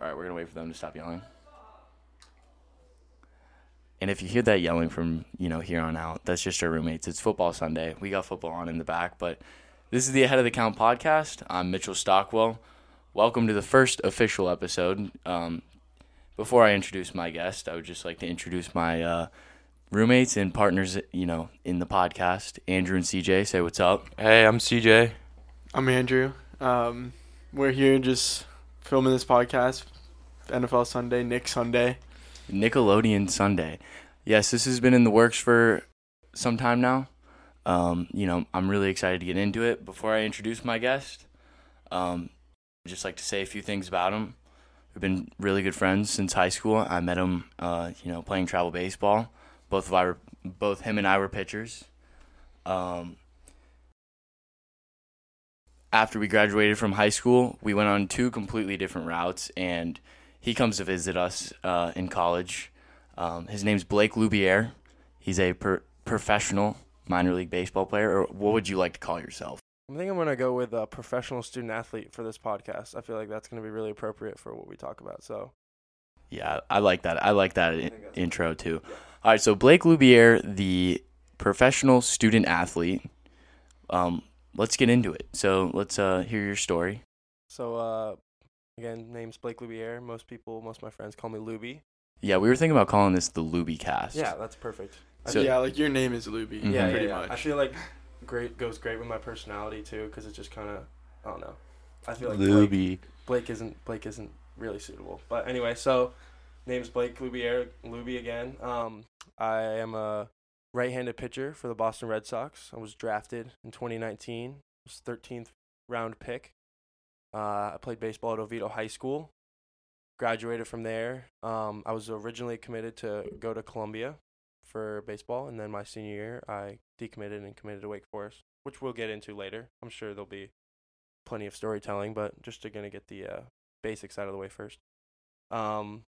All right, we're gonna wait for them to stop yelling. And if you hear that yelling from you know here on out, that's just our roommates. It's football Sunday. We got football on in the back, but this is the Ahead of the Count podcast. I'm Mitchell Stockwell. Welcome to the first official episode. Um, before I introduce my guest, I would just like to introduce my uh, roommates and partners. You know, in the podcast, Andrew and CJ. Say what's up. Hey, I'm CJ. I'm Andrew. Um, we're here just filming this podcast. NFL Sunday, Nick Sunday. Nickelodeon Sunday. Yes, this has been in the works for some time now. Um, you know, I'm really excited to get into it. Before I introduce my guest, um, I'd just like to say a few things about him. We've been really good friends since high school. I met him, uh, you know, playing travel baseball. Both of were, both him and I were pitchers. Um, after we graduated from high school, we went on two completely different routes, and he comes to visit us uh, in college. Um, his name's Blake Loubier. He's a per- professional minor league baseball player, or what would you like to call yourself? I think I'm gonna go with a professional student athlete for this podcast. I feel like that's gonna be really appropriate for what we talk about. So Yeah, I like that. I like that in- intro too. All right, so Blake Loubier, the professional student athlete. Um, let's get into it. So let's uh, hear your story. so uh, again, name's Blake Loubier. Most people, most of my friends call me Luby. Yeah, we were thinking about calling this the Luby cast. Yeah, that's perfect. So- yeah, like your name is Luby. Mhm. yeah, pretty yeah, yeah. much. I feel like great goes great with my personality too, because it just kind of I don't know. I feel like Blake, Luby. Blake isn't Blake isn't really suitable. But anyway, so name's Blake Loubier, Luby again. Um, I am a right-handed pitcher for the Boston Red Sox. I was drafted in 2019. Was 13th round pick. Uh, I played baseball at Oviedo High School. Graduated from there. Um, I was originally committed to go to Columbia for baseball, and then my senior year, I decommitted and committed to Wake Forest, which we'll get into later. I'm sure there'll be plenty of storytelling, but just to gonna get the uh, basics out of the way first. Um,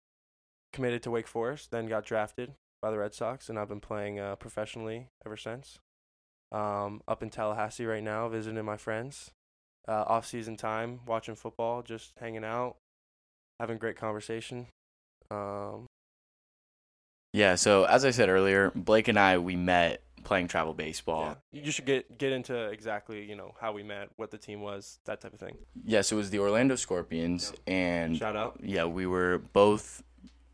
committed to Wake Forest, then got drafted by the Red Sox, and I've been playing uh, professionally ever since. Um, up in Tallahassee right now, visiting my friends. Uh, off season time, watching football, just hanging out, having great conversation. Um, Yeah, so as I said earlier, Blake and I we met playing travel baseball. yeah. You should get get into exactly you know how we met, what the team was, that type of thing. Yes, it was the Orlando Scorpions, and Shout out. yeah, we were both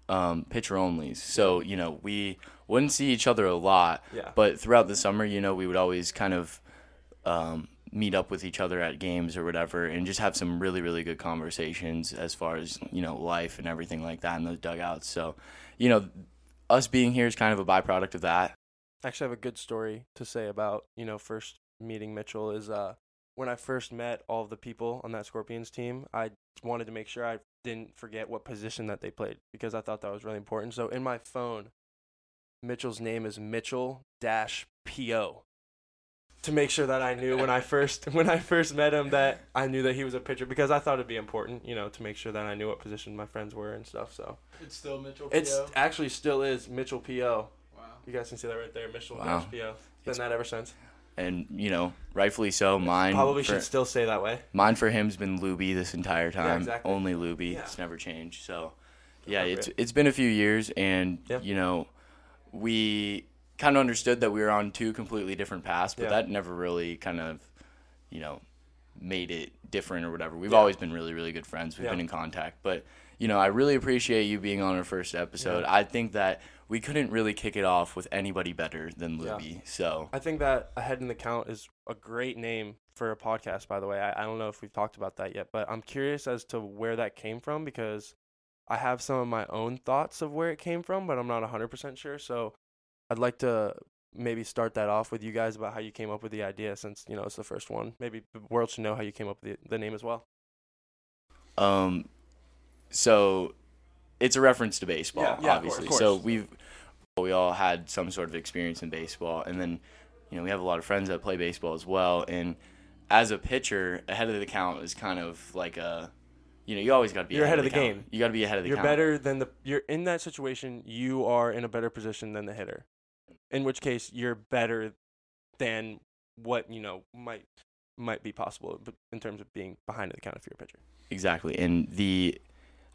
um, pitcher only. So you know we wouldn't see each other a lot, Yeah. but throughout the summer, you know, we would always kind of um, meet up with each other at games or whatever, and just have some really really good conversations as far as you know life and everything like that in those dugouts. So you know, us being here is kind of a byproduct of that. actually have a good story to say about you know first meeting Mitchell is uh when I first met all of the people on that Scorpions team, I wanted to make sure I didn't forget what position that they played because I thought that was really important. So in my phone, Mitchell's name is Mitchell dash PO. To make sure that I knew when I first when I first met him that I knew that he was a pitcher because I thought it'd be important, you know, to make sure that I knew what position my friends were and stuff. So It's still Mitchell. it's actually still is Mitchell PO. wow. You guys can see that right there, Mitchell Wow. dash PO. Been It's- that ever since. And you know, rightfully so. Mine Probably for- should still say that way. Mine for him's been Luby this entire time. Yeah, exactly. Only Luby. Yeah. It's never changed. So, yeah, it's it's been a few years, and Yeah. you know, we kind of understood that we were on two completely different paths, but that never really kind of, you know, made it different or whatever. We've always been really really good friends. We've been in contact, but you know, I really appreciate you being on our first episode. Yeah. I think that we couldn't really kick it off with anybody better than Yeah. Luby. So, I think that Ahead in the Count is a great name for a podcast, by the way. I, I don't know if we've talked about that yet, but I'm curious as to where that came from because I have some of my own thoughts of where it came from, but I'm not 100% sure. So I'd like to maybe start that off with you guys about how you came up with the idea since, you know, it's the first one. Maybe the world should know how you came up with the, the name as well. Um, so it's a reference to baseball, Yeah, yeah, course, obviously. of So we've we all had some sort of experience in baseball, and then you know we have a lot of friends that play baseball as well. And as a pitcher, ahead of the count is kind of like a you know you always got to be You're ahead of the count. game. You got to be ahead of the You're count. better than the you're in that situation, you are in a better position than the hitter. In which case you're better than what, you know, might might be possible but in terms of being behind the count if you're a pitcher. Exactly. And the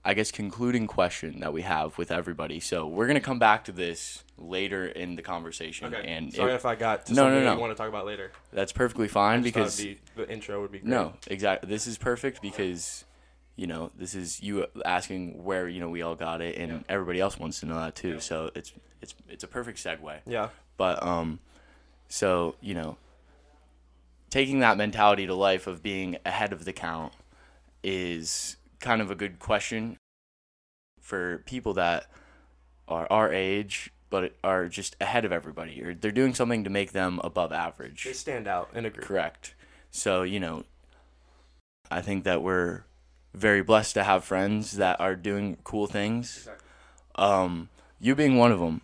I guess, concluding question that we have with everybody. So we're gonna come back to this later in the conversation, Okay. and Sorry it- if I got to No, no, no. you want to talk about later. that's perfectly fine because be, the intro would be great. no, exactly. This is perfect because you know this is you asking where you know we all got it, and everybody else wants to know that too. So it's it's it's a perfect segue. Yeah. But um, so you know, taking that mentality to life of being ahead of the count is kind of a good question for people that are our age but are just ahead of everybody or they're doing something to make them above average. They stand out in a group. Correct. So, you know, I think that we're very blessed to have friends that are doing cool things. Exactly. Um, you being one of them,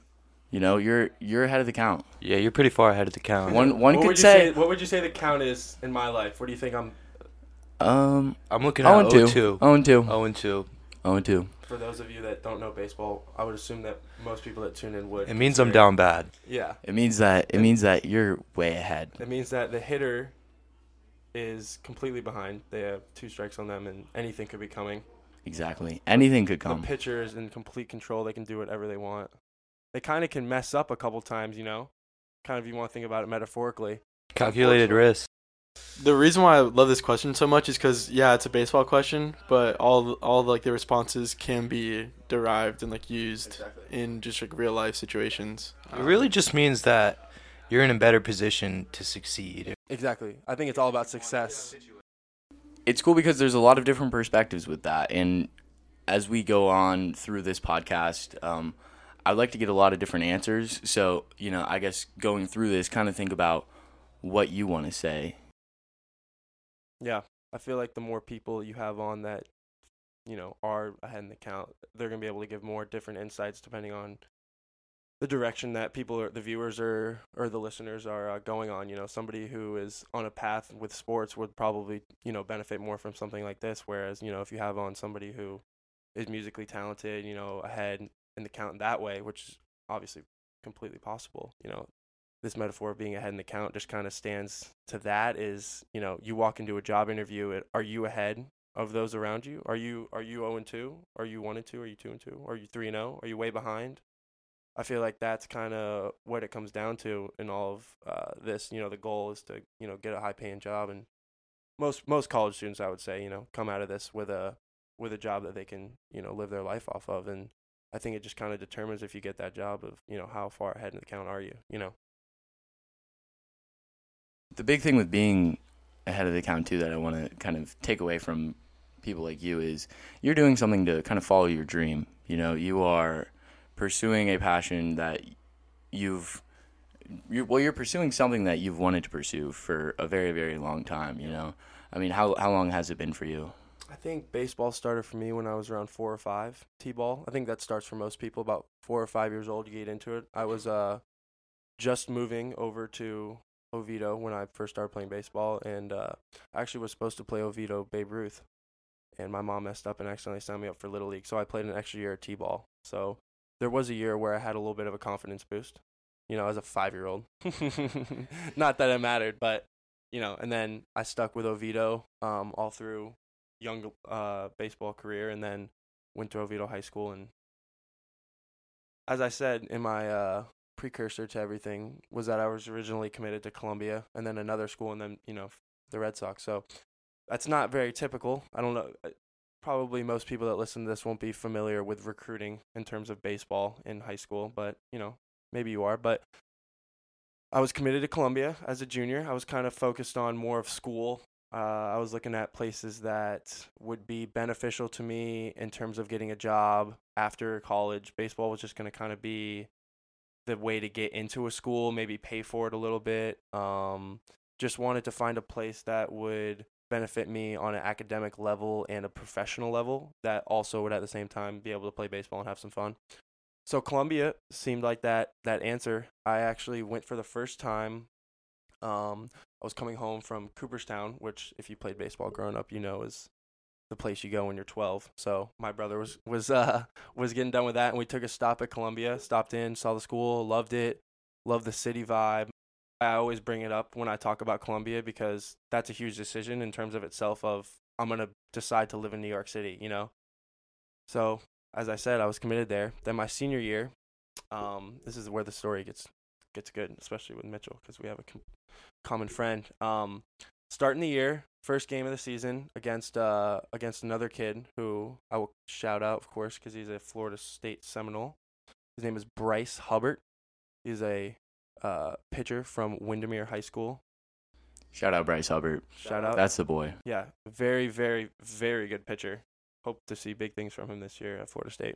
you know, you're you're ahead of the count. Yeah, you're pretty far ahead of the count. One one what could would you say, What would you say the count is in my life? What do you think I'm? Um, I'm looking at and 0 two, 2. oh and two, 0 and 2. oh and two. For those of you that don't know baseball, I would assume that most people that tune in would. It means I'm down bad. Yeah. It means that it means that you're way ahead. It means that the hitter is completely behind. They have two strikes on them, and anything could be coming. Exactly. Anything could come. The pitcher is in complete control. They can do whatever they want. They kind of can mess up a couple times, you know. Kind of, you want to think about it metaphorically. Calculated risk. The reason why I love this question so much is because yeah, it's a baseball question, but all all like the responses can be derived and like used Exactly. in just like real life situations. It Um, really just means that you're in a better position to succeed. Exactly. I think it's all about success. it's cool because there's a lot of different perspectives with that and as we go on through this podcast um, i'd like to get a lot of different answers so you know i guess going through this kind of think about what you want to say Yeah, I feel like the more people you have on that, you know, are ahead in the count, they're gonna be able to give more different insights depending on the direction that people are, the viewers are, or the listeners are uh, going on. You know, somebody who is on a path with sports would probably, you know, benefit more from something like this. Whereas, you know, if you have on somebody who is musically talented, you know, ahead in the count that way, which is obviously completely possible. You know, this metaphor of being ahead in the count just kind of stands to that is you know you walk into a job interview are you ahead of those around you? Are you are you 0 and 2 are you 1 and 2 are you 2 and 2 are you 3 and 0 are you way behind? I feel like that's kind of what it comes down to in all of uh, this you know the goal is to you know get a high paying job and most most college students i would say you know come out of this with a with a job that they can you know live their life off of and i think it just kind of determines if you get that job of you know how far ahead in the count are you you know the big thing with being ahead of the count too that i want to kind of take away from people like you is you're doing something to kind of follow your dream you know you are pursuing a passion that you've you're, well you're pursuing something that you've wanted to pursue for a very very long time you know i mean how how long has it been for you I think baseball started for me when I was around four or five. T-ball. I think that starts for most people about four or five years old. You get into it. I was uh, just moving over to Oviedo when I first started playing baseball, and uh, I actually was supposed to play Oviedo Babe Ruth, and my mom messed up and accidentally signed me up for little league. So I played an extra year of T-ball. So there was a year where I had a little bit of a confidence boost, you know, as a five-year-old. Not that it mattered, but you know, and then I stuck with Oviedo um, all through young uh, baseball career, and then went to Oviedo High School. And as I said in my uh, precursor to everything, was that I was originally committed to Columbia, and then another school, and then you know the Red Sox. So that's not very typical. I don't know. uh, Probably most people that listen to this won't be familiar with recruiting in terms of baseball in high school, but you know maybe you are. But I was committed to Columbia as a junior. I was kind of focused on more of school uh, I was looking at places that would be beneficial to me in terms of getting a job after college. Baseball was just going to kind of be the way to get into a school, maybe pay for it a little bit. Um, just wanted to find a place that would benefit me on an academic level and a professional level that also would at the same time be able to play baseball and have some fun. So Columbia seemed like that that answer. I actually went for the first time um, I was coming home from Cooperstown, which, if you played baseball growing up, you know is the place you go when you're 12. So my brother was was uh was getting done with that, and we took a stop at Columbia. Stopped in, saw the school, loved it, loved the city vibe. I always bring it up when I talk about Columbia because that's a huge decision in terms of itself. Of I'm gonna decide to live in New York City, you know. So as I said, I was committed there. Then my senior year, um, this is where the story gets gets good, especially with Mitchell because we have a com- common friend. Um, starting the year, first game of the season against uh against another kid who I will shout out, of course, because he's a Florida State Seminole. His name is Bryce Hubbard. He's a uh, pitcher from Windermere High School. Shout out Bryce Hubbard. Shout out. That's the boy. yeah, very, very, very good pitcher. Hope to see big things from him this year at Florida State.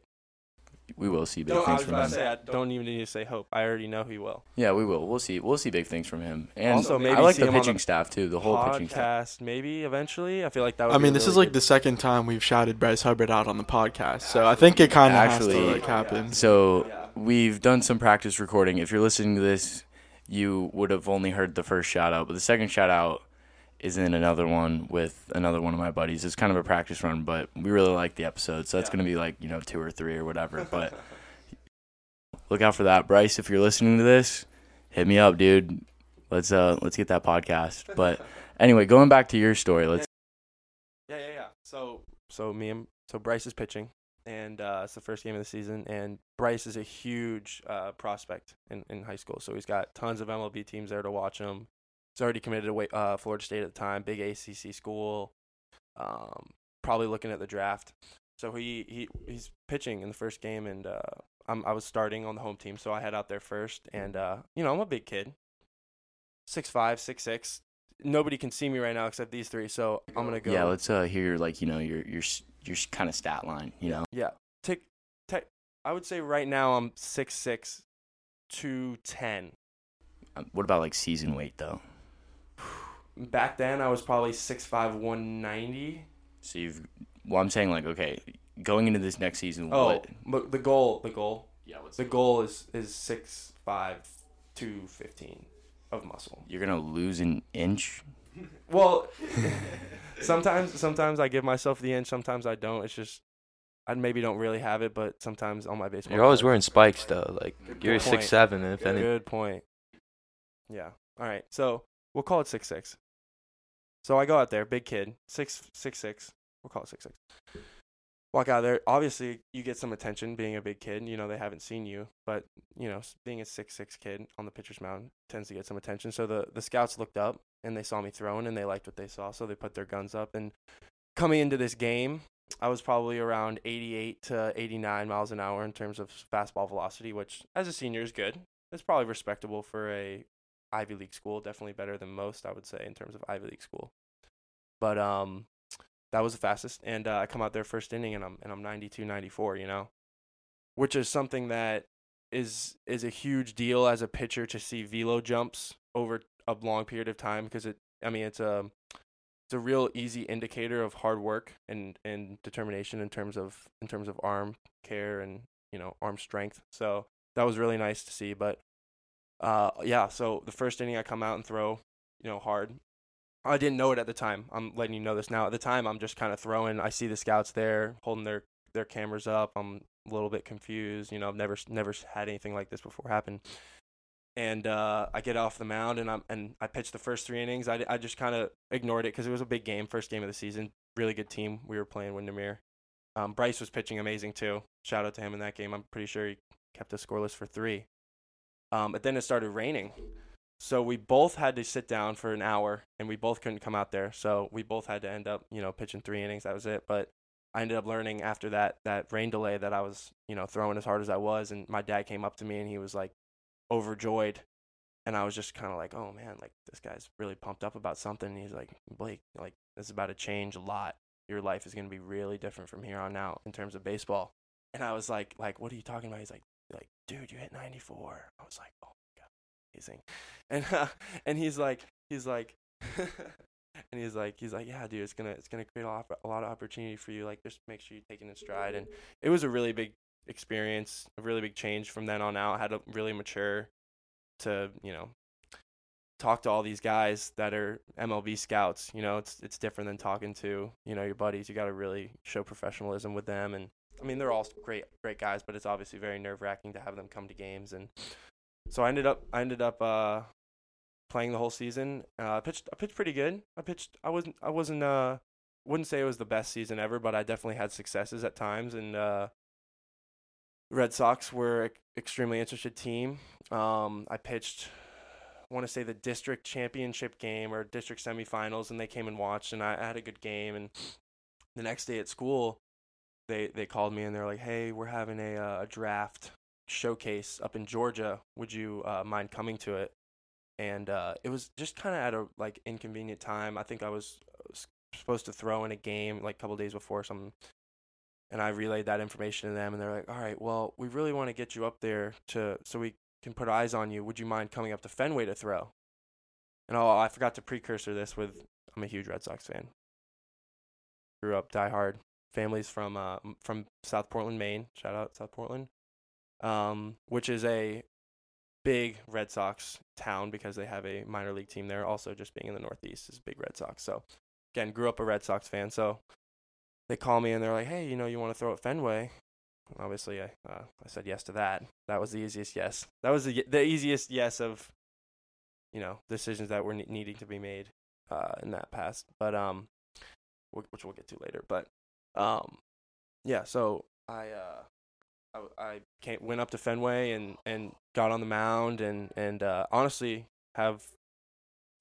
We will see big Don't, I things was from about him. to say, I don't even need to say hope. I already know he will. Yeah, we will. We'll see. We'll see big things from him. And Also, maybe I like see the pitching the staff too. The whole pitching staff. Maybe eventually. I feel like that. Would I be mean, a this is really like the second time we've shouted Bryce Hubbard out on the podcast, so I think it kind of has to Actually- like happen. So Yeah. we've done some practice recording. If you're listening to this, you would have only heard the first shout out, but the second shout out is in another one with another one of my buddies. It's kind of a practice run, but we really like the episode, so that's Yeah. gonna be like you know two or three or whatever. But look out for that, Bryce. If you're listening to this, hit me up, dude. Let's uh let's get that podcast. But anyway, going back to your story, let's Yeah, yeah, yeah. So, so me and so Bryce is pitching, and uh, it's the first game of the season. And Bryce is a huge uh, prospect in, in high school, so he's got tons of MLB teams there to watch him. He's already committed to uh, Florida State at the time, big ACC school. Um, probably looking at the draft. So he, he he's pitching in the first game, and uh, I'm I was starting on the home team, so I head out there first, and uh, you know I'm a big kid, six five, six six. Nobody can see me right now except these three, so I'm gonna go. yeah, let's uh hear like you know your your your kind of stat line. You know, Yeah. Tick, tick. I would say right now I'm six six, two ten. Um, what about like season weight though? Back then I was probably six five, one ninety. So you've well, I'm saying like okay, going into this next season, Oh, what? but the goal, the goal, Yeah, what's the goal is is six five, two fifteen of muscle. You're gonna lose an inch. Well, sometimes sometimes I give myself the inch, sometimes I don't. It's just I maybe don't really have it, but sometimes on my baseball. You're always wearing spikes though. Like you're Good point. six seven, and if any, Good point. Yeah. All right. So we'll call it six six. So I go out there, big kid, six six six. We'll call it six six. Walk out there. Obviously, you get some attention being a big kid. You know they haven't seen you, but you know being a six six kid on the pitcher's mound tends to get some attention. So the the scouts looked up and they saw me throwing and they liked what they saw, so they put their guns up. And coming into this game, I was probably around 88 to 89 miles an hour in terms of fastball velocity, which as a senior is good. It's probably respectable for a Ivy League school. Definitely better than most, I would say, in terms of Ivy League school. But um, that was the fastest, and uh, I come out there first inning, and I'm and I'm 92, 94, you know, which is something that is is a huge deal as a pitcher to see velo jumps over a long period of time because it. I mean, it's a it's a real easy indicator of hard work and and determination in terms of in terms of arm care and you know arm strength. So that was really nice to see. But uh, yeah, so the first inning I come out and throw, you know, hard. I didn't know it at the time. I'm letting you know this now. At the time, I'm just kind of throwing. I see the scouts there holding their their cameras up. I'm a little bit confused. You know, I've never never had anything like this before happen. And uh, I get off the mound and I'm and I pitched the first three innings. I, I just kind of ignored it because it was a big game, first game of the season. Really good team. We were playing Windermere. Um, Bryce was pitching amazing too. Shout out to him in that game. I'm pretty sure he kept us scoreless for three. Um, but then it started raining. So we both had to sit down for an hour and we both couldn't come out there. So we both had to end up, you know, pitching three innings. That was it. But I ended up learning after that that rain delay that I was, you know, throwing as hard as I was and my dad came up to me and he was like overjoyed. And I was just kind of like, "Oh man, like this guy's really pumped up about something." And he's like, "Blake, like this is about to change a lot. Your life is going to be really different from here on out in terms of baseball." And I was like, "Like what are you talking about?" He's like, "Like, dude, you hit 94." I was like, "Oh my god, amazing." And uh, and he's like, he's like, and he's like, he's like, yeah, dude, it's gonna it's gonna create a lot, a lot of opportunity for you. Like, just make sure you take it in stride. And it was a really big experience, a really big change from then on out. I had to really mature to you know talk to all these guys that are MLB scouts. You know, it's it's different than talking to you know your buddies. You got to really show professionalism with them. And I mean, they're all great great guys, but it's obviously very nerve wracking to have them come to games. And so I ended up I ended up uh, playing the whole season. Uh, I pitched I pitched pretty good. I pitched I wasn't I wasn't uh wouldn't say it was the best season ever, but I definitely had successes at times. And uh, Red Sox were an extremely interested team. Um, I pitched, I want to say the district championship game or district semifinals, and they came and watched, and I, I had a good game. And the next day at school, they they called me and they're like, "Hey, we're having a uh, a draft showcase up in Georgia. Would you uh, mind coming to it?" And uh, it was just kind of at a like inconvenient time. I think I was, was supposed to throw in a game like a couple days before something, and I relayed that information to them, and they're like, "All right, well, we really want to get you up there to so we can put eyes on you. Would you mind coming up to Fenway to throw?" And oh, I forgot to precursor this with I'm a huge Red Sox fan. Grew up diehard. Families from uh from South Portland, Maine. Shout out South Portland. Um, which is a big Red Sox town because they have a minor league team there. Also, just being in the Northeast is big Red Sox. So, again, grew up a Red Sox fan. So, they call me and they're like, "Hey, you know, you want to throw at Fenway?" Obviously, I uh, I said yes to that. That was the easiest yes. That was the the easiest yes of, you know, decisions that were ne- needing to be made uh, in that past. But um, which we'll get to later. But um, yeah. So I uh, I, I came, went up to Fenway and, and got on the mound and and uh, honestly have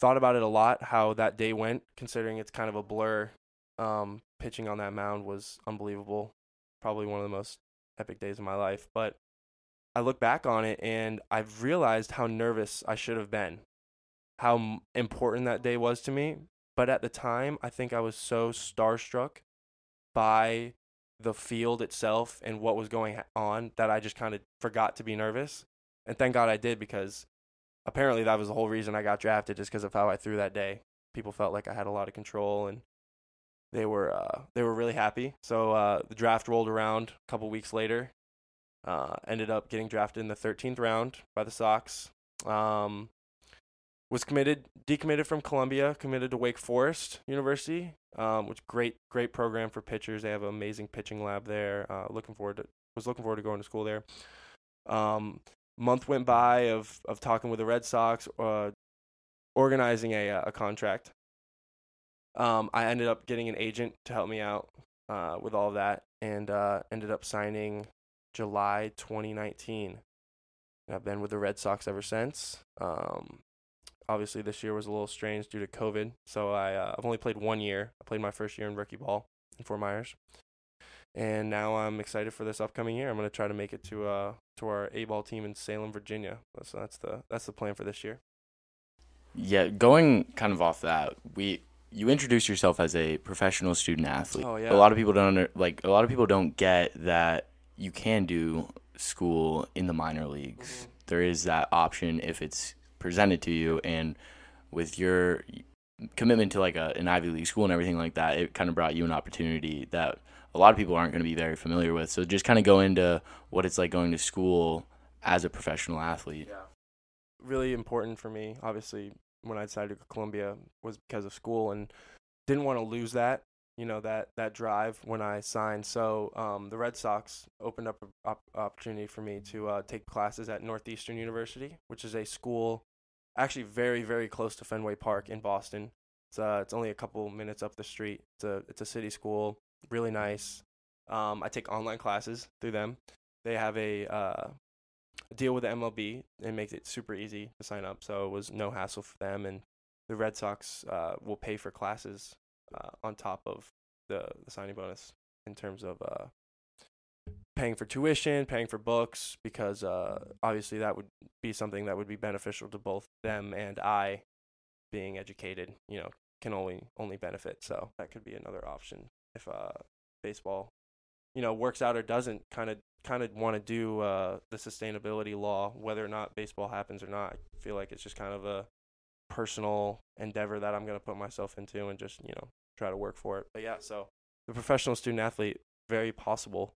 thought about it a lot how that day went considering it's kind of a blur. Um, pitching on that mound was unbelievable, probably one of the most epic days of my life. But I look back on it and I've realized how nervous I should have been, how important that day was to me. But at the time, I think I was so starstruck by the field itself and what was going on that I just kind of forgot to be nervous. And thank God I did because apparently that was the whole reason I got drafted just because of how I threw that day. People felt like I had a lot of control and they were uh, they were really happy. So uh, the draft rolled around a couple weeks later. Uh, ended up getting drafted in the 13th round by the Sox. Um, was committed, decommitted from Columbia, committed to Wake Forest University, um, which great, great program for pitchers. They have an amazing pitching lab there. Uh, looking forward to, was looking forward to going to school there. Um, month went by of of talking with the Red Sox, uh, organizing a a contract. Um, I ended up getting an agent to help me out uh, with all of that, and uh, ended up signing July 2019. And I've been with the Red Sox ever since. Um, obviously, this year was a little strange due to COVID, so I uh, I've only played one year. I played my first year in rookie ball in Fort Myers, and now I'm excited for this upcoming year. I'm gonna try to make it to uh to our A ball team in Salem, Virginia. So that's the that's the plan for this year. Yeah, going kind of off that, we you introduce yourself as a professional student athlete. Oh, yeah. A lot of people don't under, like a lot of people don't get that you can do school in the minor leagues. There is that option if it's presented to you and with your commitment to like a, an Ivy League school and everything like that, it kind of brought you an opportunity that a lot of people aren't going to be very familiar with. So just kind of go into what it's like going to school as a professional athlete. Yeah. Really important for me, obviously, when I decided to go to Columbia was because of school and didn't want to lose that, you know, that that drive when I signed. So um, the Red Sox opened up an op- opportunity for me to uh, take classes at Northeastern University, which is a school actually very very close to Fenway Park in Boston. It's uh, it's only a couple minutes up the street. It's a it's a city school, really nice. Um, I take online classes through them. They have a uh, deal with the MLB and makes it super easy to sign up. So it was no hassle for them, and the Red Sox uh, will pay for classes uh, on top of the, the signing bonus in terms of uh, paying for tuition, paying for books, because uh, obviously that would be something that would be beneficial to both them and I. Being educated, you know, can only only benefit. So that could be another option if uh, baseball you know works out or doesn't kind of kind of want to do uh, the sustainability law whether or not baseball happens or not i feel like it's just kind of a personal endeavor that i'm going to put myself into and just you know try to work for it but yeah so the professional student athlete very possible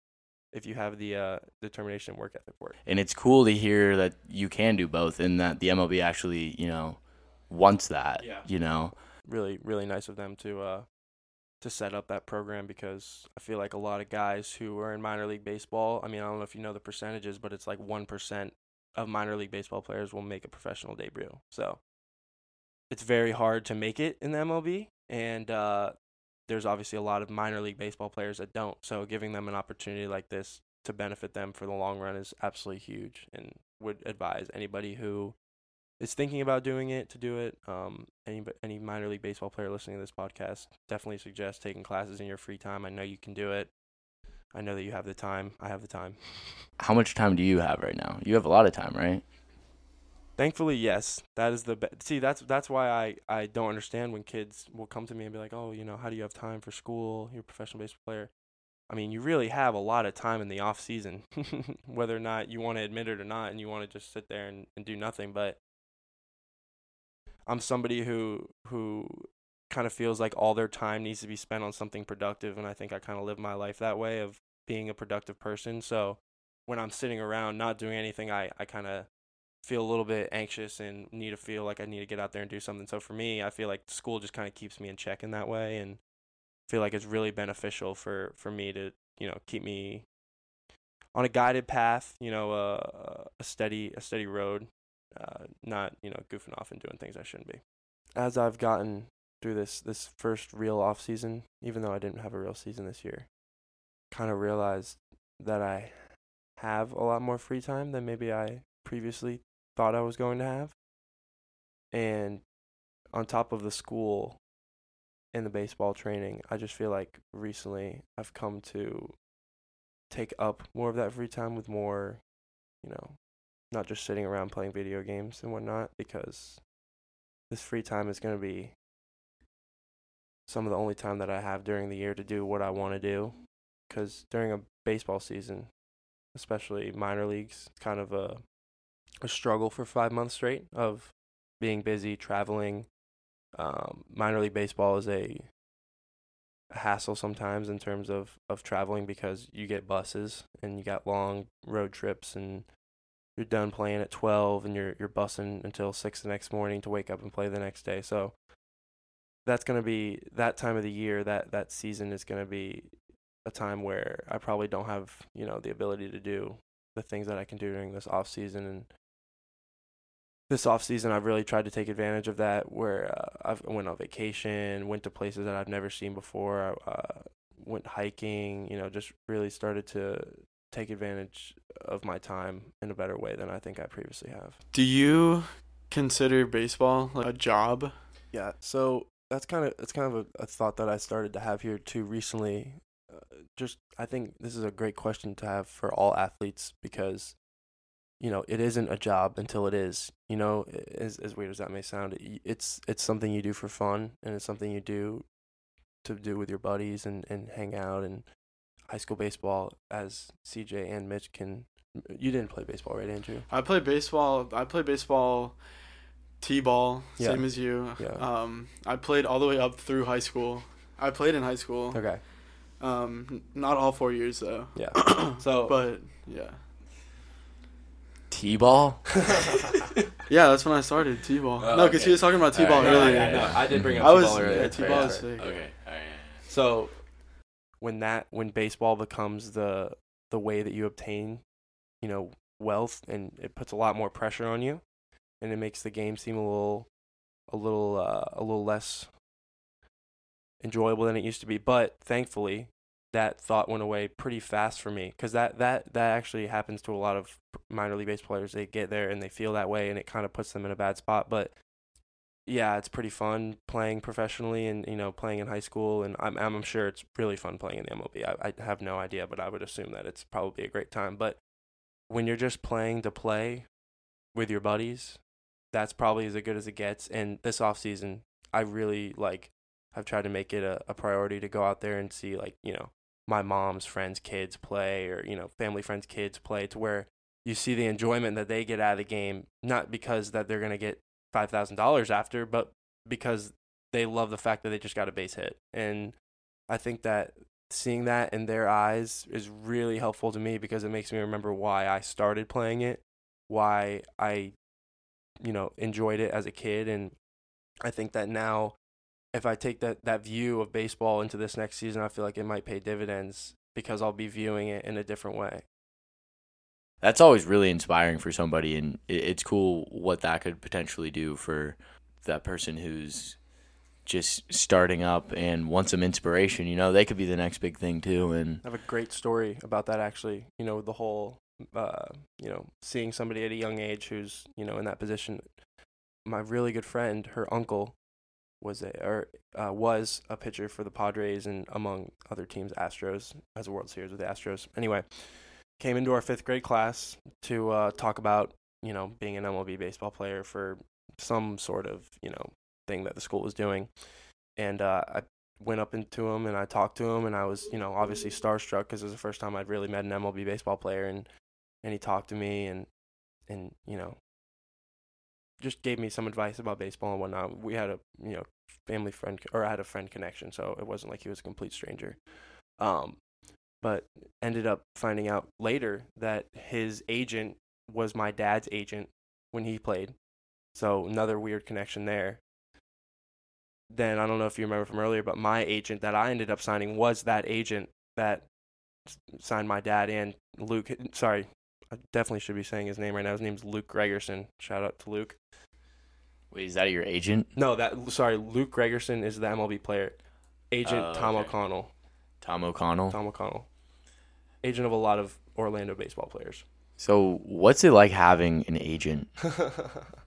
if you have the uh, determination and work ethic for it and it's cool to hear that you can do both and that the MLB actually, you know, wants that. Yeah. You know, really really nice of them to uh to set up that program because I feel like a lot of guys who are in minor league baseball, I mean, I don't know if you know the percentages, but it's like 1% of minor league baseball players will make a professional debut. So it's very hard to make it in the MLB and uh there's obviously a lot of minor league baseball players that don't. So giving them an opportunity like this to benefit them for the long run is absolutely huge, and would advise anybody who is thinking about doing it to do it. Um, any any minor league baseball player listening to this podcast definitely suggest taking classes in your free time. I know you can do it. I know that you have the time. I have the time. How much time do you have right now? You have a lot of time, right? Thankfully, yes. That is the be- see. That's that's why I I don't understand when kids will come to me and be like, oh, you know, how do you have time for school? You're a professional baseball player. I mean, you really have a lot of time in the off season, whether or not you want to admit it or not, and you want to just sit there and, and do nothing. But I'm somebody who who kind of feels like all their time needs to be spent on something productive, and I think I kind of live my life that way of being a productive person. So when I'm sitting around not doing anything, I I kind of feel a little bit anxious and need to feel like I need to get out there and do something. So for me, I feel like school just kind of keeps me in check in that way and feel like it's really beneficial for for me to, you know, keep me on a guided path, you know, uh, a steady a steady road, uh, not, you know, goofing off and doing things I shouldn't be. As I've gotten through this this first real off season, even though I didn't have a real season this year, kind of realized that I have a lot more free time than maybe I previously thought I was going to have. And on top of the school and the baseball training, I just feel like recently I've come to take up more of that free time with more, you know, not just sitting around playing video games and whatnot, because this free time is going to be some of the only time that I have during the year to do what I want to do. Because during a baseball season, especially minor leagues, it's kind of a a struggle for five months straight of being busy, traveling. Um, minor league baseball is a, hassle sometimes in terms of, of traveling because you get buses and you got long road trips and you're done playing at 12 and you're you're bussing until 6 the next morning to wake up and play the next day. So that's going to be that time of the year that that season is going to be a time where I probably don't have, you know, the ability to do the things that I can do during this off season and this off season I've really tried to take advantage of that where uh, I've went on vacation, went to places that I've never seen before, uh, went hiking, you know, just really started to take advantage of my time in a better way than I think I previously have. Do you consider baseball like a job? Yeah, so that's kind of that's kind of a, a thought that I started to have here too recently. Uh, just I think this is a great question to have for all athletes because you know it isn't a job until it is you know as as weird as that may sound it's it's something you do for fun and it's something you do to do with your buddies and and hang out and high school baseball as CJ and Mitch can you didn't play baseball right Andrew I played baseball I played baseball t-ball Yeah. same as you. Yeah. um I played all the way up through high school. I played in high school. Okay. Um not all 4 years though. Yeah. So but yeah T-ball? yeah that's when I started t-ball Oh, no because okay. he was talking about t-ball Alright, earlier yeah, yeah, no, I did bring up I was t-ball earlier. yeah, t-ball that's is fair. sick Okay, alright. So when that when baseball becomes the the way that you obtain, you know, wealth and it puts a lot more pressure on you and it makes the game seem a little a little uh, a little less enjoyable than it used to be. But thankfully, that thought went away pretty fast for me because that, that that actually happens to a lot of minor league baseball players. They get there and they feel that way, and it kind of puts them in a bad spot. But yeah, it's pretty fun playing professionally and you know playing in high school, and I'm I'm sure it's really fun playing in the MLB. I, I have no idea, but I would assume that it's probably a great time. But when you're just playing to play with your buddies, that's probably as good as it gets. And this off season, I really like I've tried to make it a, a priority to go out there and see like you know my mom's friends' kids play or you know family friends' kids play to where you see the enjoyment that they get out of the game, not because that they're gonna get five thousand dollars after, but because they love the fact that they just got a base hit. And I think that seeing that in their eyes is really helpful to me because it makes me remember why I started playing it, why I, you know, enjoyed it as a kid. And I think that now, if I take that, that view of baseball into this next season, I feel like it might pay dividends because I'll be viewing it in a different way. That's always really inspiring for somebody, and it's cool what that could potentially do for that person who's just starting up and want some inspiration, you know, they could be the next big thing too. And I have a great story about that actually. You know, the whole, uh, you know, seeing somebody at a young age who's you know in that position. My really good friend, her uncle, was a or uh, was a pitcher for the Padres and among other teams, Astros, as a World Series with the Astros. Anyway, came into our fifth grade class to uh, talk about you know being an MLB baseball player for some sort of you know thing that the school was doing, and uh, I went up into him and I talked to him and I was you know obviously starstruck because it was the first time I'd really met an MLB baseball player and and he talked to me and and you know just gave me some advice about baseball and whatnot. We had a you know family friend or I had a friend connection, so it wasn't like he was a complete stranger. Um, but ended up finding out later that his agent was my dad's agent when he played. So another weird connection there. Then I don't know if you remember from earlier, but my agent that I ended up signing was that agent that signed my dad and Luke. Sorry, I definitely should be saying his name right now. His name's Luke Gregerson. Shout out to Luke. wait, is that your agent, No, that sorry, Luke Gregerson is the MLB player. Agent Oh, Tom okay. O'Connell. Tom O'Connell? Tom O'Connell. Agent of a lot of Orlando baseball players. So, what's it like having an agent?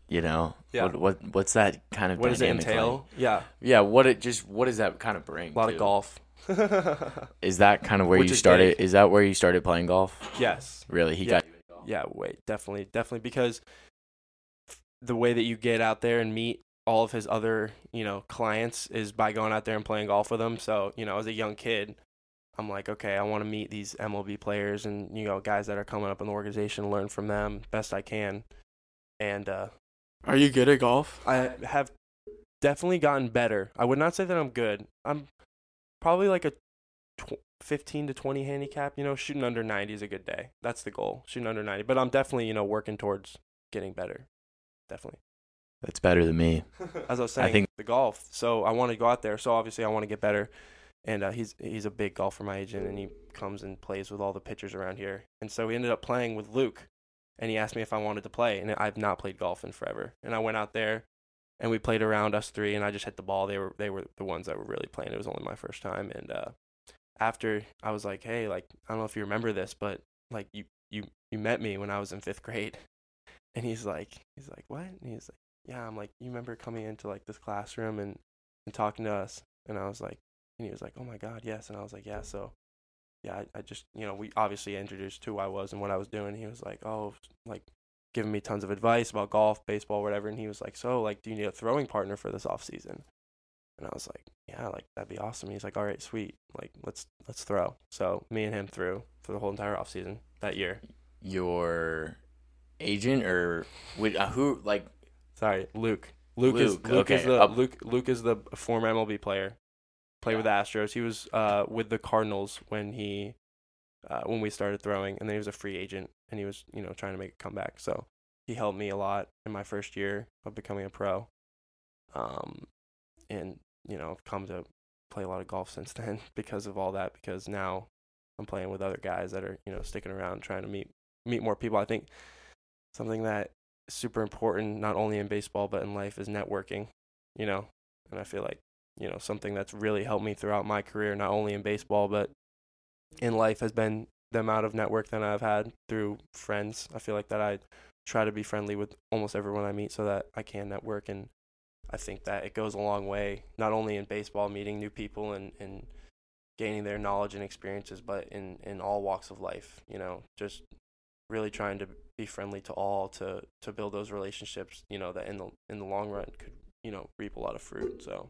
You know, Yeah. What, what what's that kind of what does it entail? like? Yeah, Yeah, what it just what does that kind of bring? a lot to- of golf. Is that kind of where Which you is started? big. Is that where you started playing golf? yes. Really? He Yeah. got Yeah, wait, definitely, definitely, because the way that you get out there and meet all of his other, you know, clients is by going out there and playing golf with them. So, you know, as a young kid, I'm like, okay, I want to meet these MLB players and you know guys that are coming up in the organization, learn from them best I can, and uh, Are you good at golf? I have definitely gotten better. I would not say that I'm good. I'm probably like a tw- 15 to 20 handicap. You know, shooting under 90 is a good day. That's the goal, shooting under 90. But I'm definitely, you know, working towards getting better. Definitely. That's better than me. As I was saying, I think- the golf. So I want to go out there. So obviously, I want to get better. And uh, he's he's a big golfer, my agent, and he comes and plays with all the pitchers around here. And so we ended up playing with Luke, and he asked me if I wanted to play, and I've not played golf in forever. And I went out there, and we played around us three, and I just hit the ball. They were they were the ones that were really playing. It was only my first time, and uh, after I was like, hey, like I don't know if you remember this, but like you you you met me when I was in fifth grade, and he's like he's like what? And he's like yeah, I'm like you remember coming into like this classroom and and talking to us, and I was like, and he was like, oh my god, yes, and I was like, yeah, so. Yeah, I, I just you know we obviously introduced who I was and what I was doing. He was like, oh, like giving me tons of advice about golf, baseball, whatever. And he was like, so like, do you need a throwing partner for this off season? And I was like, yeah, like that'd be awesome. He's like, all right, sweet, like let's let's throw. So me and him threw for the whole entire off season that year. Your agent or with, uh, who like Sorry, Luke. Luke, is Luke, Luke is okay, the Luke Luke is the former MLB player. Played with the Astros. He was uh with the Cardinals when he uh when we started throwing, and then he was a free agent, and he was you know trying to make a comeback. So he helped me a lot in my first year of becoming a pro. Um, and you know I've come to play a lot of golf since then because of all that. Because now I'm playing with other guys that are you know sticking around trying to meet meet more people. I think something that is super important not only in baseball but in life is networking. You know, and I feel like you know something that's really helped me throughout my career, not only in baseball but in life, has been the amount of network that I've had through friends. I feel like that I try to be friendly with almost everyone I meet so that I can network and I think that it goes a long way, not only in baseball, meeting new people and, and gaining their knowledge and experiences, but in, in all walks of life, you know, just really trying to be friendly to all to, to build those relationships, you know, that in the in the long run could, you know, reap a lot of fruit. So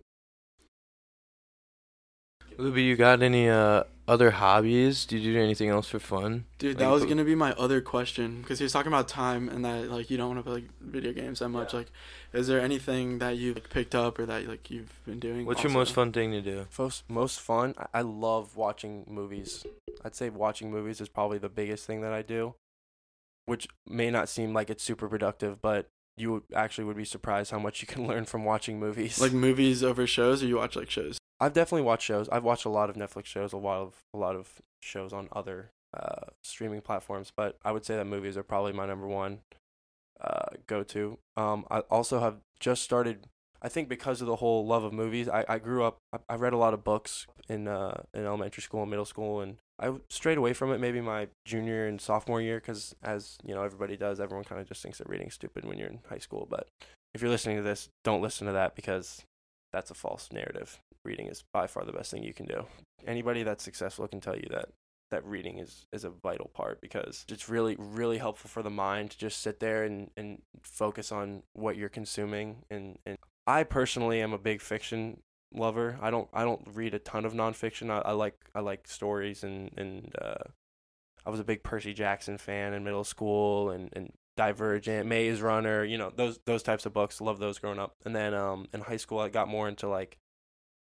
Luby, you got any uh other hobbies? Do you do anything else for fun? Dude, Like, that was gonna be my other question because he was talking about time and that like you don't want to play like, video games that much. Yeah. Like, is there anything that you like, picked up or that like you've been doing? What's your most fun thing to do? most most fun, I, I love watching movies. I'd say watching movies is probably the biggest thing that I do, which may not seem like it's super productive, but you actually would be surprised how much you can learn from watching movies. Like movies over shows, or you watch like shows? I've definitely watched shows. I've watched a lot of Netflix shows, a lot of a lot of shows on other uh, streaming platforms, but I would say that movies are probably my number one uh, go to. Um, I also have just started I think because of the whole love of movies, I, I grew up. I, I read a lot of books in uh, in elementary school and middle school, and I strayed away from it maybe my junior and sophomore year because, as you know, everybody does. Everyone kind of just thinks that reading's stupid when you're in high school. But if you're listening to this, don't listen to that because that's a false narrative. Reading is by far the best thing you can do. Anybody that's successful can tell you that that reading is is a vital part because it's really really helpful for the mind to just sit there and and focus on what you're consuming and and I personally am a big fiction lover. I don't I don't read a ton of nonfiction. I, I like I like stories and and uh, I was a big Percy Jackson fan in middle school and and Divergent, Maze Runner, you know those those types of books. Love those growing up. And then um in high school I got more into like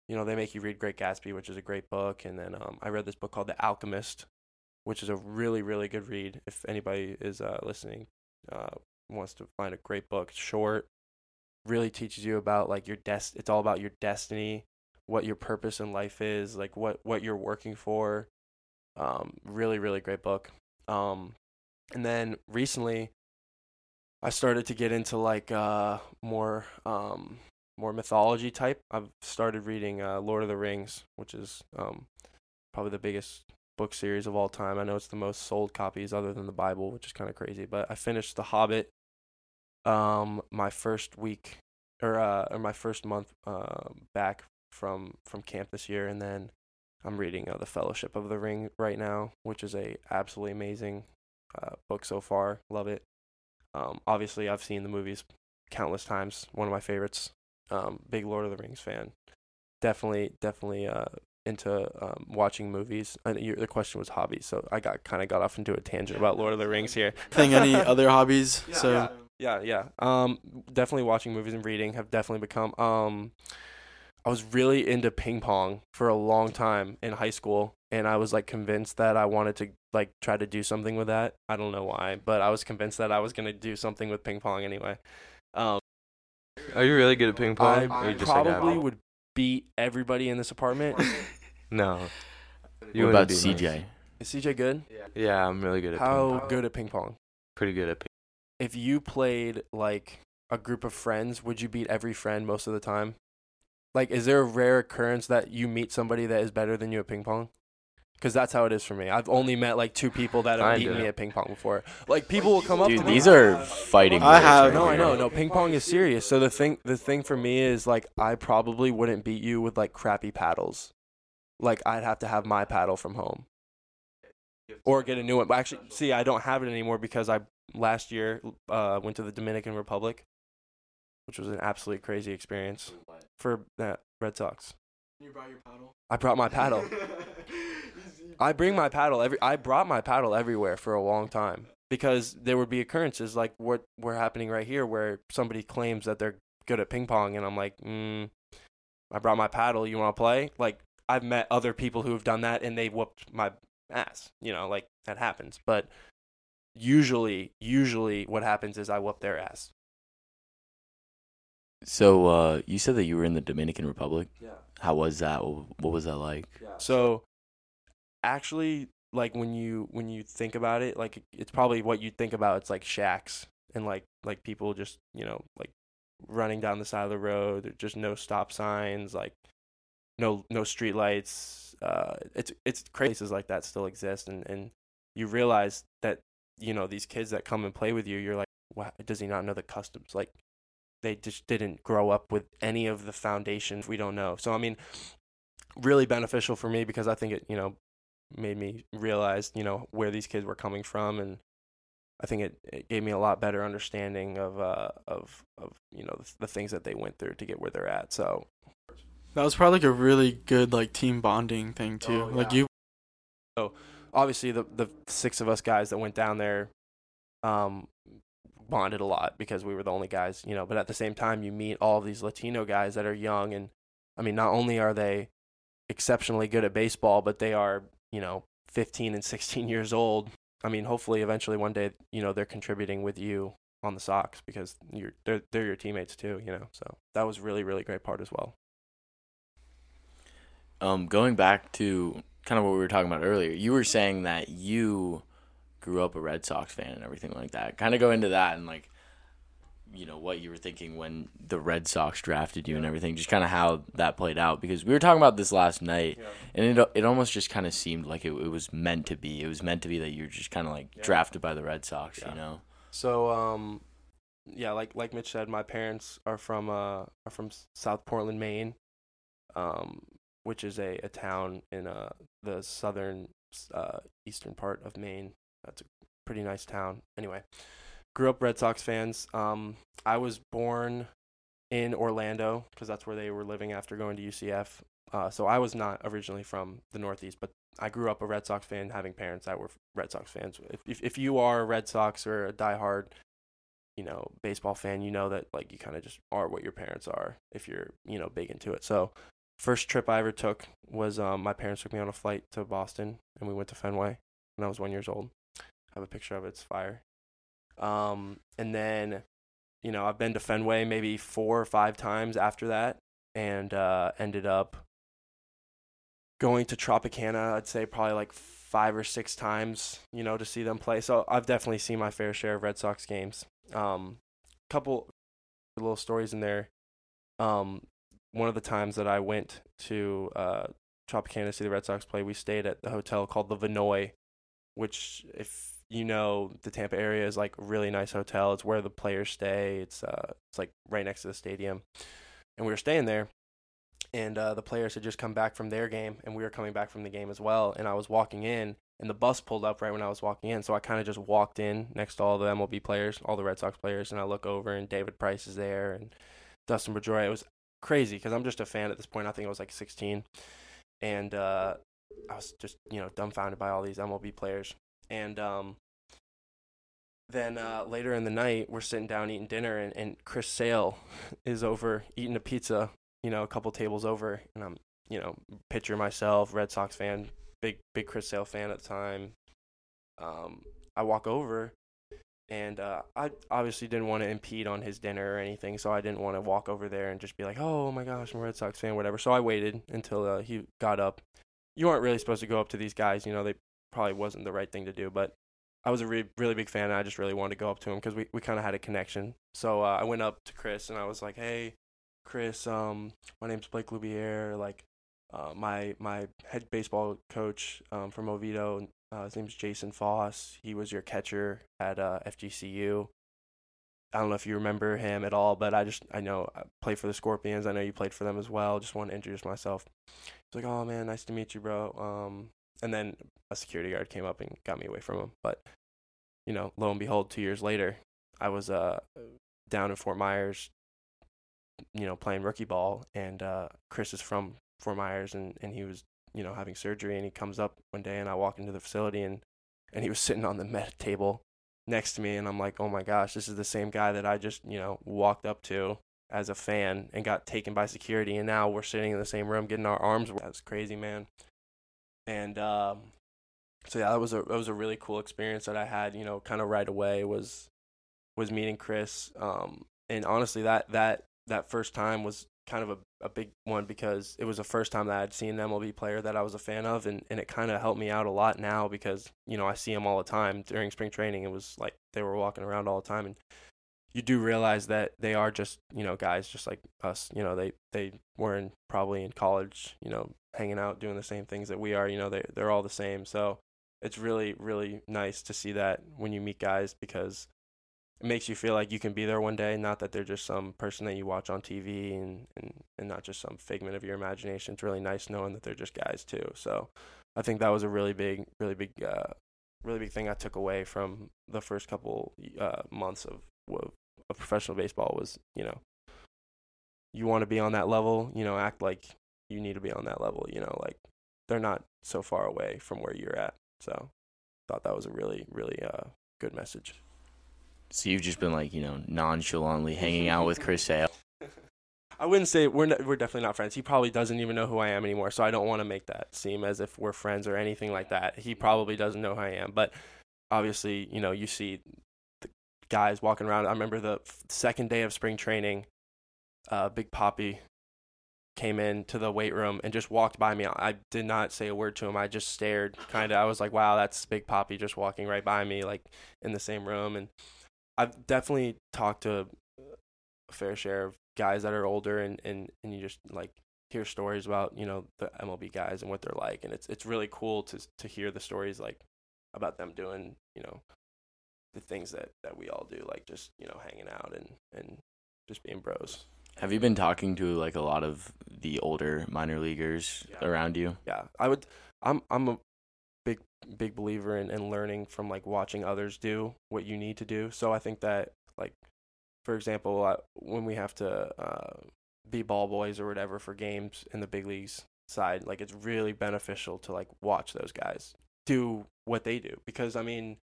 you know they make you read Great Gatsby, which is a great book. And then um I read this book called The Alchemist, which is a really really good read. If anybody is uh, listening, uh, wants to find a great book, it's short really teaches you about like your des- it's all about your destiny what your purpose in life is like what what you're working for um really really great book um and then recently i started to get into like uh more um more mythology type i've started reading uh lord of the rings which is um probably the biggest book series of all time i know it's the most sold copies other than the bible which is kind of crazy but i finished the hobbit um my first week or uh or my first month uh back from from camp this year and then I'm reading uh, the Fellowship of the Ring right now, which is a absolutely amazing uh, book so far. Love it. Um, obviously, I've seen the movies countless times. One of my favorites. Um, big Lord of the Rings fan. Definitely, definitely uh, into um, watching movies. And your, the question was hobbies, so I got kind of got off into a tangent about Lord of the Rings here. Think any other hobbies? so yeah. Yeah, yeah. Um, definitely watching movies and reading have definitely become. Um, I was really into ping pong for a long time in high school, and I was like convinced that I wanted to like try to do something with that. I don't know why, but I was convinced that I was gonna do something with ping pong anyway. Um, Are you really good at ping pong? I Or you just like probably would beat everybody in this apartment. No. what wouldn't about be nice. CJ? Is CJ good? Yeah, I'm really good at How ping pong. good at ping pong? Pretty good at ping If you played like a group of friends, would you beat every friend most of the time? Like, is there a rare occurrence that you meet somebody that is better than you at ping pong? Because that's how it is for me. I've only met like two people that have beaten me at ping pong before. Like people will come up Dude, to me. these are fighting. I have- right No, I know. No, ping pong is serious. So the thing, the thing for me is like I probably wouldn't beat you with like crappy paddles. Like I'd have to have my paddle from home, or get a new one. But actually, see, I don't have it anymore because I last year uh, went to the Dominican Republic, which was an absolutely crazy experience for that Red Sox. You brought your paddle. I brought my paddle. I bring my paddle every. I brought my paddle everywhere for a long time because there would be occurrences like what were happening right here, where somebody claims that they're good at ping pong, and I'm like, mm, I brought my paddle. You want to play? Like I've met other people who have done that, and they whooped my ass. You know, like that happens. But usually, usually, what happens is I whoop their ass. So uh, you said that you were in the Dominican Republic. Yeah. How was that? What, what was that like? So actually like when you when you think about it, like it's probably what you think about. It's like shacks and like like people just, you know, like running down the side of the road, there's just no stop signs, like no no street lights. Uh it's it's crazy. places like that still exist and and you realize that you know these kids that come and play with you, you're like, wow, does he not know the customs? Like they just didn't grow up with any of the foundations we don't know. So I mean, really beneficial for me because I think it, you know, made me realize, you know, where these kids were coming from and I think it, it gave me a lot better understanding of uh of of you know the, the things that they went through to get where they're at. So That was probably like a really good like team bonding thing too. Oh, Like yeah. you obviously the the six of us guys that went down there um bonded a lot because we were the only guys, you know, but at the same time you meet all these Latino guys that are young and I mean not only are they exceptionally good at baseball, but they are, you know, 15 and 16 years old. I mean, hopefully eventually one day, you know, they're contributing with you on the Sox because you're they're they're your teammates too, you know. So that was really really great part as well. Um, going back to kind of what we were talking about earlier, you were saying that you grew up a Red Sox fan and everything like that. Kind of go into that and like you know what you were thinking when the Red Sox drafted you and everything, just kind of how that played out because we were talking about this last night, Yeah. and it it almost just kind of seemed like it, it was meant to be. It was meant to be that you were just kind of like Yeah. drafted by the Red Sox, Yeah. you know. So um, yeah, like like Mitch said, my parents are from uh are from South Portland, Maine, um, which is a, a town in uh the southern uh eastern part of Maine. That's a pretty nice town. Anyway, grew up Red Sox fans. Um, I was born in Orlando because that's where they were living after going to UCF. Uh, so I was not originally from the Northeast, but I grew up a Red Sox fan, having parents that were Red Sox fans. If if, if you are a Red Sox or a diehard, you know, baseball fan, you know that like you kind of just are what your parents are if you're you know big into it. So first trip I ever took was um, my parents took me on a flight to Boston, and we went to Fenway when I was one years old. I have a picture of it. It's fire. Um, and then, you know, I've been to Fenway maybe four or five times after that, and uh, ended up going to Tropicana. I'd say probably like five or six times, you know, to see them play. So I've definitely seen my fair share of Red Sox games. Um, couple little stories in there. Um, one of the times that I went to uh, Tropicana to see the Red Sox play, we stayed at the hotel called the Vinoy, which, if you know the Tampa area, is like a really nice hotel. It's where the players stay. It's uh, it's like right next to the stadium, and we were staying there. And uh, the players had just come back from their game, and we were coming back from the game as well. And I was walking in, and the bus pulled up right when I was walking in. So I kind of just walked in next to all the MLB players, all the Red Sox players, and I look over, and David Price is there, and Dustin Pedroia. It was crazy because I'm just a fan at this point. I think I was like 16, and uh, I was just you know dumbfounded by all these MLB players. And um, then uh, later in the night, we're sitting down eating dinner, and, and Chris Sale is over eating a pizza, you know, a couple tables over, and I'm you know pitcher myself, Red Sox fan, big big Chris Sale fan at the time. Um, I walk over, and uh, I obviously didn't want to impede on his dinner or anything, so I didn't want to walk over there and just be like, "Oh my gosh, I'm a Red Sox fan," whatever. So I waited until uh, he got up. You aren't really supposed to go up to these guys, you know. They probably wasn't the right thing to do, but I was a re- really big fan. And I just really wanted to go up to him because we, we kind of had a connection. So uh, I went up to Chris and I was like, "Hey, Chris, um, my name's Blake Loubier. Like, uh, my my head baseball coach um, from Oviedo, uh, his name's Jason Foss. He was your catcher at uh, FGCU. I don't know if you remember him at all, but I just I know I played for the Scorpions. I know you played for them as well. Just want to introduce myself. He's like, "Oh man, nice to meet you, bro." Um, and then a security guard came up and got me away from him. But you know, lo and behold, two years later, I was uh down in Fort Myers, you know, playing rookie ball, and uh, Chris is from Fort Myers, and and he was you know having surgery, and he comes up one day, and I walk into the facility, and and he was sitting on the med table next to me, and I'm like, oh my gosh, this is the same guy that I just you know walked up to as a fan and got taken by security, and now we're sitting in the same room getting our arms. That's crazy, man. And um, so yeah, that was a that was a really cool experience that I had. You know, kind of right away was was meeting Chris. Um, and honestly, that that that first time was kind of a, a big one because it was the first time that I'd seen an MLB player that I was a fan of, and, and it kind of helped me out a lot now because you know I see them all the time during spring training. It was like they were walking around all the time, and you do realize that they are just you know guys just like us. You know they they were in probably in college, you know, hanging out doing the same things that we are. You know they they're all the same. So it's really really nice to see that when you meet guys because it makes you feel like you can be there one day not that they're just some person that you watch on tv and, and, and not just some figment of your imagination it's really nice knowing that they're just guys too so i think that was a really big really big uh, really big thing i took away from the first couple uh, months of, of of professional baseball was you know you want to be on that level you know act like you need to be on that level you know like they're not so far away from where you're at so thought that was a really really uh, good message So you've just been like, you know, nonchalantly hanging out with Chris Sale. I wouldn't say we're not, we're definitely not friends. He probably doesn't even know who I am anymore, so I don't want to make that seem as if we're friends or anything like that. He probably doesn't know who I am, but obviously, you know, you see the guys walking around. I remember the f- second day of spring training, uh, Big Papi came in to the weight room and just walked by me. I did not say a word to him. I just stared, kind of. I was like, "Wow, that's Big Papi just walking right by me, like in the same room." And I've definitely talked to a fair share of guys that are older and, and, and you just like hear stories about you know the MLB guys and what they're like and it's it's really cool to to hear the stories like about them doing you know the things that that we all do like just you know hanging out and and just being bros Have you been talking to like a lot of the older minor leaguers Yeah. around you? yeah i would i'm i'm a big big believer in, in learning from like watching others do what you need to do so i think that like for example uh, when we have to uh, be ball boys or whatever for games in the big leagues side like it's really beneficial to like watch those guys do what they do because i mean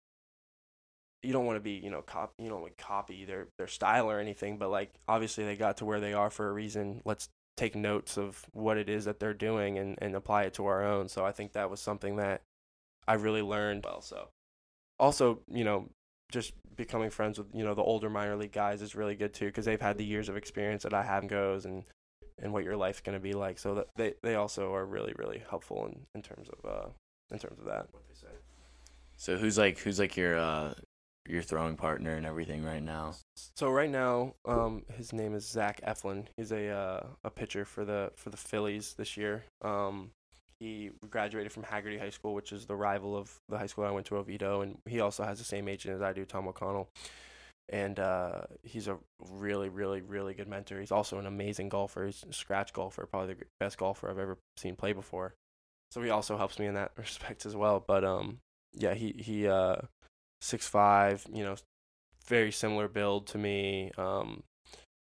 you don't want to be you know cop you don't want to copy their their style or anything but like obviously they got to where they are for a reason let's take notes of what it is that they're doing and, and apply it to our own. So I think that was something that I really learned well. So also, you know, just becoming friends with, you know, the older minor league guys is really good too because they've had the years of experience that I have goes and, and what your life's going to be like. So that they, they also are really, really helpful in, in terms of, uh, in terms of that, what they say. So who's like who's like your uh your throwing partner and everything right now? So right now, um, his name is Zach Eflin. He's a uh, a pitcher for the for the Phillies this year. Um, he graduated from Hagerty High School, which is the rival of the high school I went to, Oviedo, and he also has the same agent as I do, Tom O'Connell. And uh, he's a really, really, really good mentor. He's also an amazing golfer. He's a scratch golfer, probably the best golfer I've ever seen play before. So he also helps me in that respect as well. But um, yeah, he he uh, six five, you know, very similar build to me. Um,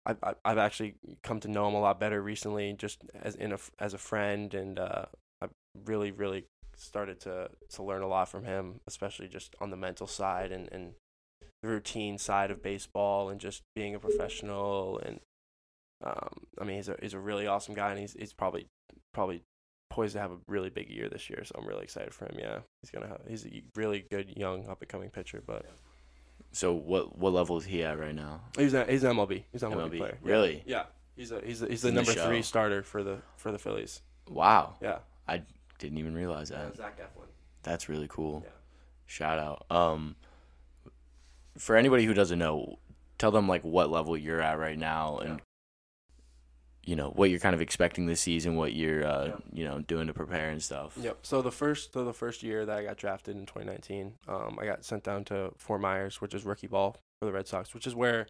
I, I I've actually come to know him a lot better recently, just as in a as a friend, and uh, I've really really started to to learn a lot from him, especially just on the mental side and and the routine side of baseball, and just being a professional. And um, I mean, he's a he's a really awesome guy, and he's he's probably probably poised to have a really big year this year. So I'm really excited for him. Yeah, he's gonna have he's a really good young up and coming pitcher, but. So what what level is he at right now? He's a, he's an MLB. He's an MLB, MLB. player. Really? Yeah. He's a he's a, he's the In the number three starter for the for the Phillies. Wow. Yeah. I didn't even realize that. Zach Eflin. That's really cool. Yeah. Shout out. Um for anybody who doesn't know, tell them like what level you're at right now and you know, what you're kind of expecting this season, what you're uh, Yeah. you know, doing to prepare and stuff. Yep. So the first so the first year that I got drafted in 2019, um, I got sent down to Fort Myers, which is rookie ball for the Red Sox, which is where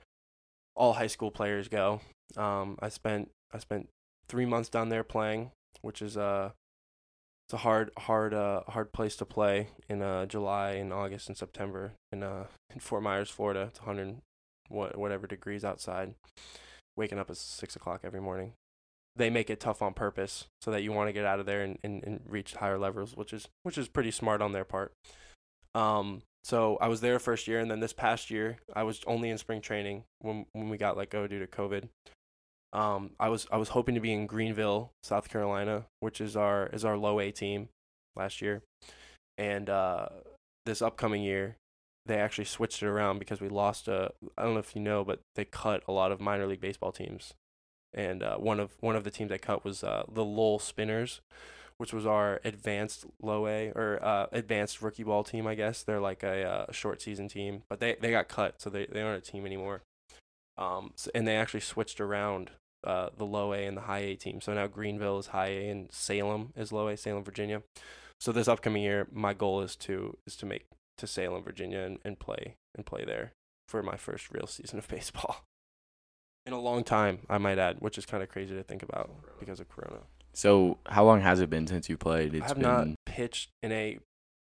all high school players go. Um, I spent I spent three months down there playing, which is uh it's a hard hard uh hard place to play in uh July and August and September in uh in Fort Myers, Florida. It's 100 what whatever degrees outside. Waking up at six o'clock every morning. They make it tough on purpose so that you want to get out of there and, and, and reach higher levels, which is which is pretty smart on their part. Um, so I was there first year, and then this past year I was only in spring training when when we got let go due to COVID. Um, I was I was hoping to be in Greenville, South Carolina, which is our is our low A team last year, and uh, this upcoming year they actually switched it around because we lost a I don't know if you know, but they cut a lot of minor league baseball teams, and uh, one of one of the teams they cut was uh, the Lowell Spinners, which was our advanced low A or uh, advanced rookie ball team, I guess. They're like a uh, short season team, but they, they got cut, so they, they aren't a team anymore. Um, so, and they actually switched around uh, the low A and the high A team. So now Greenville is high A and Salem is low A, Salem, Virginia. So this upcoming year, my goal is to is to make to Salem, Virginia, and, and play and play there for my first real season of baseball. In a long time, I might add, which is kind of crazy to think about because of Corona. So how long has it been since you played? It's I have been not pitched in a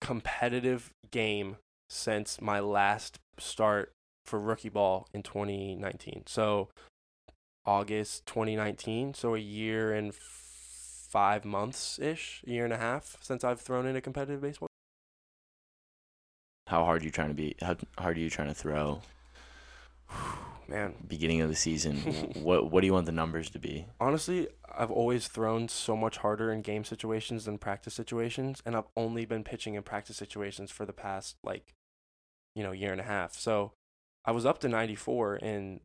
competitive game since my last start for rookie ball in 2019. So August 2019, so a year and 5 months ish, a year and a half since I've thrown in a competitive baseball. How hard are you trying to be how hard are you trying to throw Man, beginning of the season? what what do you want the numbers to be? honestly, I've always thrown so much harder in game situations than practice situations, and I've only been pitching in practice situations for the past like, you know, year and a half. So, I was up to 94 in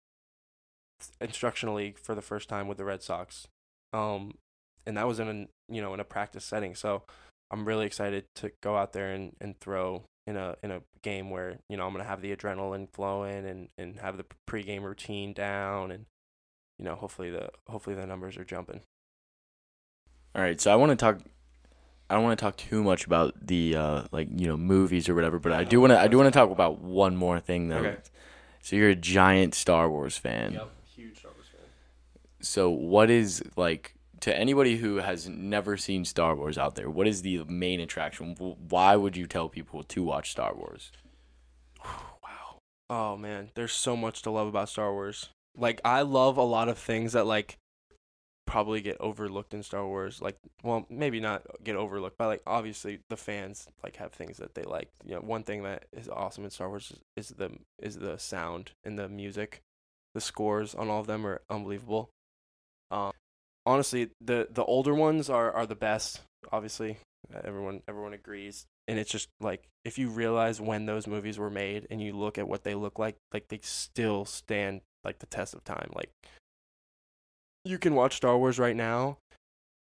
instructional league for the first time with the Red Sox, um, and that was in a you know in a practice setting. So, I'm really excited to go out there and, and throw in a in a game where you know I'm gonna have the adrenaline flowing and and have the pregame routine down and you know, hopefully the hopefully the numbers are jumping. All right, so I want to talk. I don't want to talk too much about the uh, like you know movies or whatever, but I do want to. I do want to talk about one more thing though. Okay. So you're a giant Star Wars fan. Yep, huge Star Wars fan. So what is like to anybody who has never seen Star Wars out there? What is the main attraction? Why would you tell people to watch Star Wars? Wow. Oh man, there's so much to love about Star Wars. Like I love a lot of things that like probably get overlooked in Star Wars. Like well, maybe not get overlooked, but like obviously the fans like have things that they like. You know, one thing that is awesome in Star Wars is, is the is the sound and the music. The scores on all of them are unbelievable. Um honestly, the the older ones are are the best, obviously. Uh, Everyone everyone agrees. And it's just like if you realize when those movies were made and you look at what they look like like they still stand like the test of time. Like you can watch star wars right now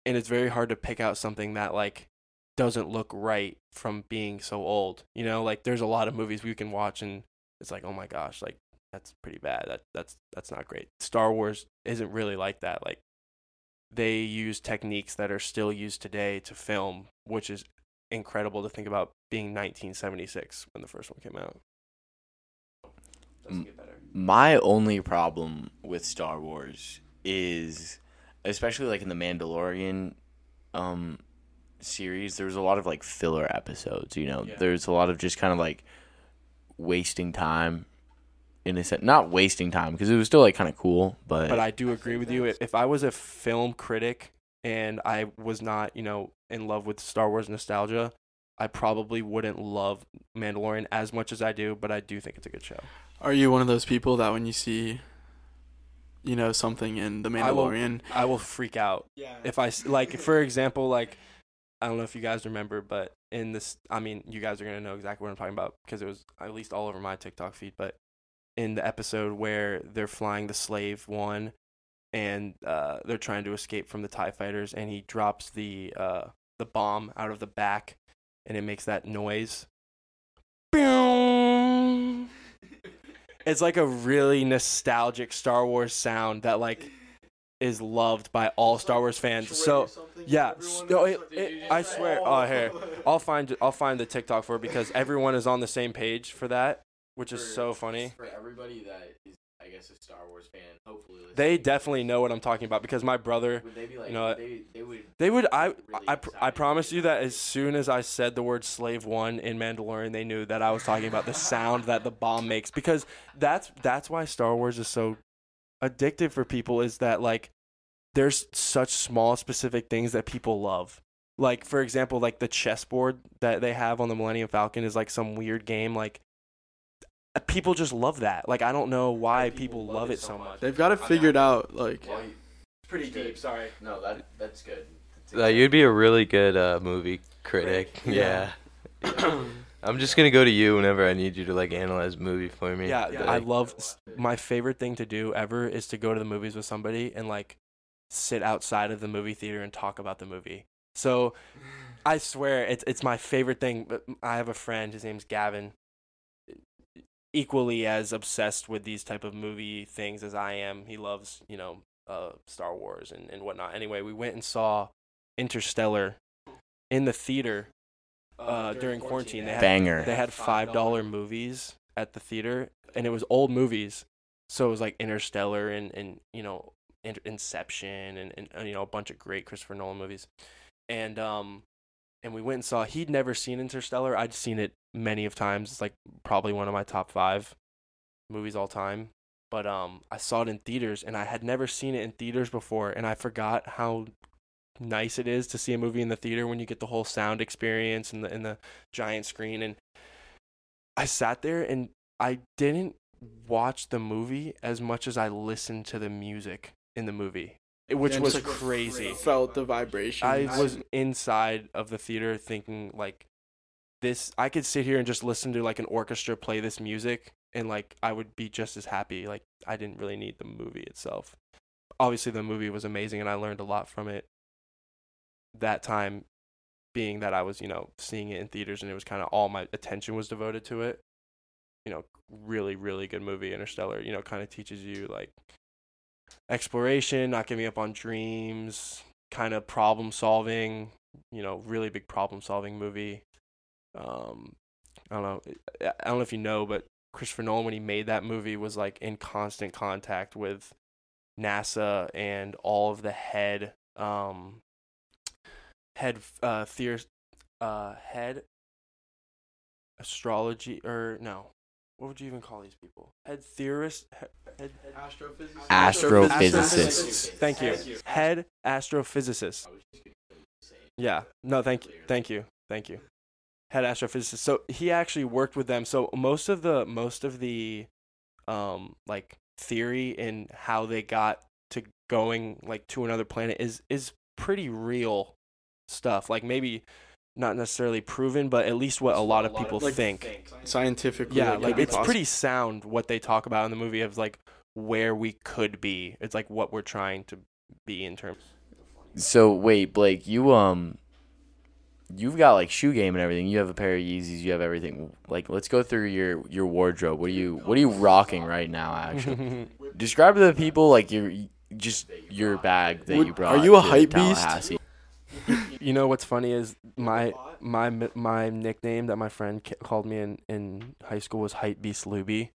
and it's very hard to pick out something that like doesn't look right from being so old you know? Like there's a lot of movies we can watch and it's like oh my gosh like that's pretty bad. That that's that's not great. Star wars isn't really like that. Like they use techniques that are still used today to film which is incredible to think about being 1976 when the first one came out. Doesn't get better. My only problem with Star Wars is, especially like in the Mandalorian, um, series. There's a lot of like filler episodes. You know, Yeah. there's a lot of just kind of like wasting time. In a sense, not wasting time because it was still like kind of cool, but, But I do agree with you. If, if I was a film critic and I was not, you know, in love with Star Wars nostalgia, I probably wouldn't love Mandalorian as much as I do. But I do think it's a good show. Are you one of those people that when you see, you know, something in The I will- Mandalorian? I will freak out Yeah. if I like, for example, like I don't know if you guys remember, but in this, I mean, you guys are gonna know exactly what I'm talking about because it was at least all over my TikTok feed. But in the episode where they're flying the slave one, and uh, they're trying to escape from the Tie fighters, and he drops the uh, the bomb out of the back, and it makes that noise. Boom. It's like a really nostalgic Star Wars sound that like is loved by all Star Wars fans. So yeah, it, it, I swear. Oh, here, I'll find I'll find the TikTok for it because everyone is on the same page for that, which is so funny. For everybody that is, I guess, a Star Wars fan, hopefully They definitely know what I'm talking about because my brother, would they be like, you know they, they would they would I Really I, pr- I promise you that as soon as I said the word slave one in Mandalorian, they knew that I was talking about the sound that the bomb makes because that's that's why Star Wars is so addictive for people is that like there's such small specific things that people love. Like for example, like the chessboard that they have on the Millennium Falcon is like some weird game like people just love that. Like I don't know why people, love, it so much. They've got it figured out. Like, Pretty deep, sorry. No, that that's good. Uh, you'd be a really good uh, movie critic. Yeah. Yeah. I'm just gonna go to you whenever I need you to like analyze a movie for me. Yeah, Yeah. I love my favorite thing to do ever is to go to the movies with somebody and like sit outside of the movie theater and talk about the movie. So I swear it's it's my favorite thing. But I have a friend, his name's Gavin, equally as obsessed with these type of movie things as I am. He loves, you know, uh, Star Wars and, and whatnot. Anyway, we went and saw Interstellar in the theater uh, during quarantine. They had Banger. they had five dollar movies at the theater, and it was old movies. So it was like Interstellar and and you know In- Inception and, and and, you know a bunch of great Christopher Nolan movies, and um and we went and saw. He'd never seen Interstellar. I'd seen it many of times. It's like probably one of my top five movies all time. But um I saw it in theaters, and I had never seen it in theaters before, and I forgot how nice it is to see a movie in the theater when you get the whole sound experience and the and the giant screen and I sat there and I didn't watch the movie as much as I listened to the music in the movie, which Yeah, was crazy. Felt the vibration. I was inside of the theater thinking like this I could sit here and just listen to like an orchestra play this music and like I would be just as happy. Like I didn't really need the movie itself. Obviously the movie was amazing and I learned a lot from it that time being that I was, you know, seeing it in theaters and it was kind of all my attention was devoted to it. You know, really really good movie Interstellar, you know, kind of teaches you like exploration, not giving up on dreams, kind of problem solving. You know, really big problem solving movie. Um, I don't know. I I don't know if you know, but Christopher Nolan, when he made that movie, was like in constant contact with NASA and all of the head, um, head, uh, theor- uh, head astrology or no, what would you even call these people? Head theorists. Head, head, Astrophysicist. Astrophysicists. Thank you. Head astrophysicist. Yeah. No, thank you. Thank you. Thank you. Head astrophysicist. So he actually worked with them. So most of the most of the um like theory in how they got to going like to another planet is is pretty real stuff. Like maybe not necessarily proven, but at least what a lot of people Like, think. Scientifically. Yeah, like, like it's possible. pretty sound what they talk about in the movie of like where we could be. It's like what we're trying to be in terms. So wait, Blake, you um, you've got like shoe game and everything. You have a pair of Yeezys. You have everything. Like, let's go through your your wardrobe. What are you What are you rocking right now? Actually, describe to the people like your just your bag that you brought. are you a to hype beast? You know what's funny is my my my nickname that my friend called me in in high school was hype beast Luby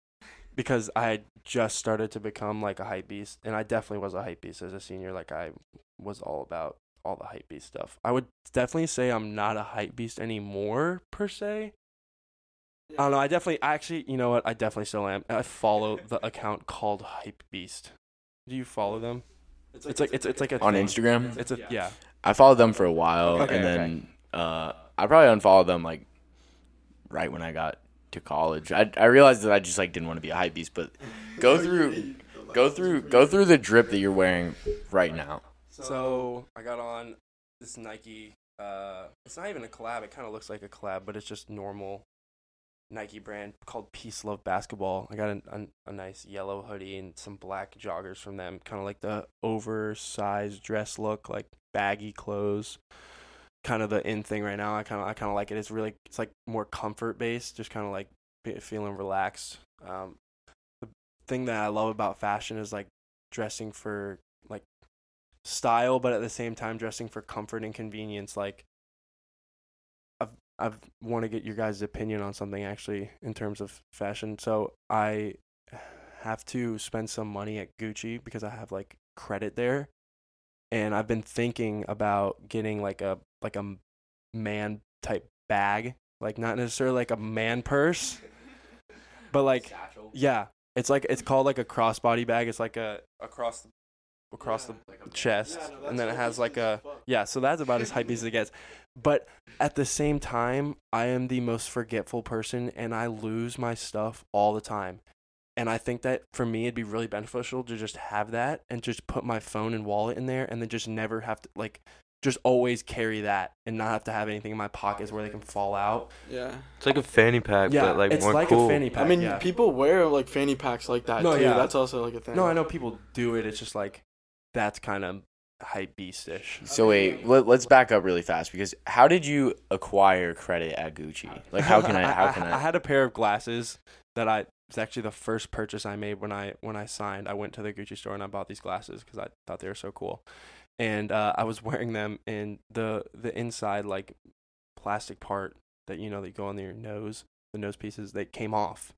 because I had just started to become like a hype beast and I definitely was a hype beast as a senior like I was all about all the hype beast stuff. I would definitely say I'm not a hype beast anymore per se. I don't know. I definitely, I actually, you know what? I definitely still am. I follow the account called Hype Beast. Do you follow them? It's like it's it's like a on thing. Instagram. It's a yeah. I followed them for a while, Okay, and okay. then uh, I probably unfollowed them like right when I got to college. I I realized that I just like didn't want to be a hype beast. But go through, go through, go through the drip that you're wearing right now. So I got on this Nike. Uh, it's not even a collab. It kind of looks like a collab, but it's just normal Nike brand called Peace Love Basketball. I got a, a, a nice yellow hoodie and some black joggers from them. Kind of like the oversized dress look, like baggy clothes. Kind of the in thing right now. I kind of I kind of like it. It's really it's like more comfort based. Just kind of like feeling relaxed. Um, the thing that I love about fashion is like dressing for like style, but at the same time dressing for comfort and convenience. Like, I've I've want to get your guys' opinion on something actually in terms of fashion. So I have to spend some money at Gucci because I have like credit there, and I've been thinking about getting like a like a man type bag, like not necessarily like a man purse, but like yeah, it's like it's called like a crossbody bag. It's like a across the across the chest, and then it has like a yeah. So that's about as hype as it gets. But at the same time, I am the most forgetful person, and I lose my stuff all the time. And I think that for me, it'd be really beneficial to just have that and just put my phone and wallet in there, and then just never have to like just always carry that and not have to have anything in my pockets where they can fall out. Yeah. It's like a fanny pack, Yeah, but like it's more like cool. a fanny pack. I mean, yeah. people wear like fanny packs like that No, too. yeah. That's also like a thing. No, I know people do it. It's just like that's kind of hype beastish. So wait, let, let's back up really fast because how did you acquire credit at Gucci? Like, how can I? How can I I? had a pair of glasses that I. It's actually the first purchase I made when I when I signed. I went to the Gucci store and I bought these glasses because I thought they were so cool, and uh, I was wearing them. And the the inside like plastic part that you know that go on your nose, the nose pieces, they came off,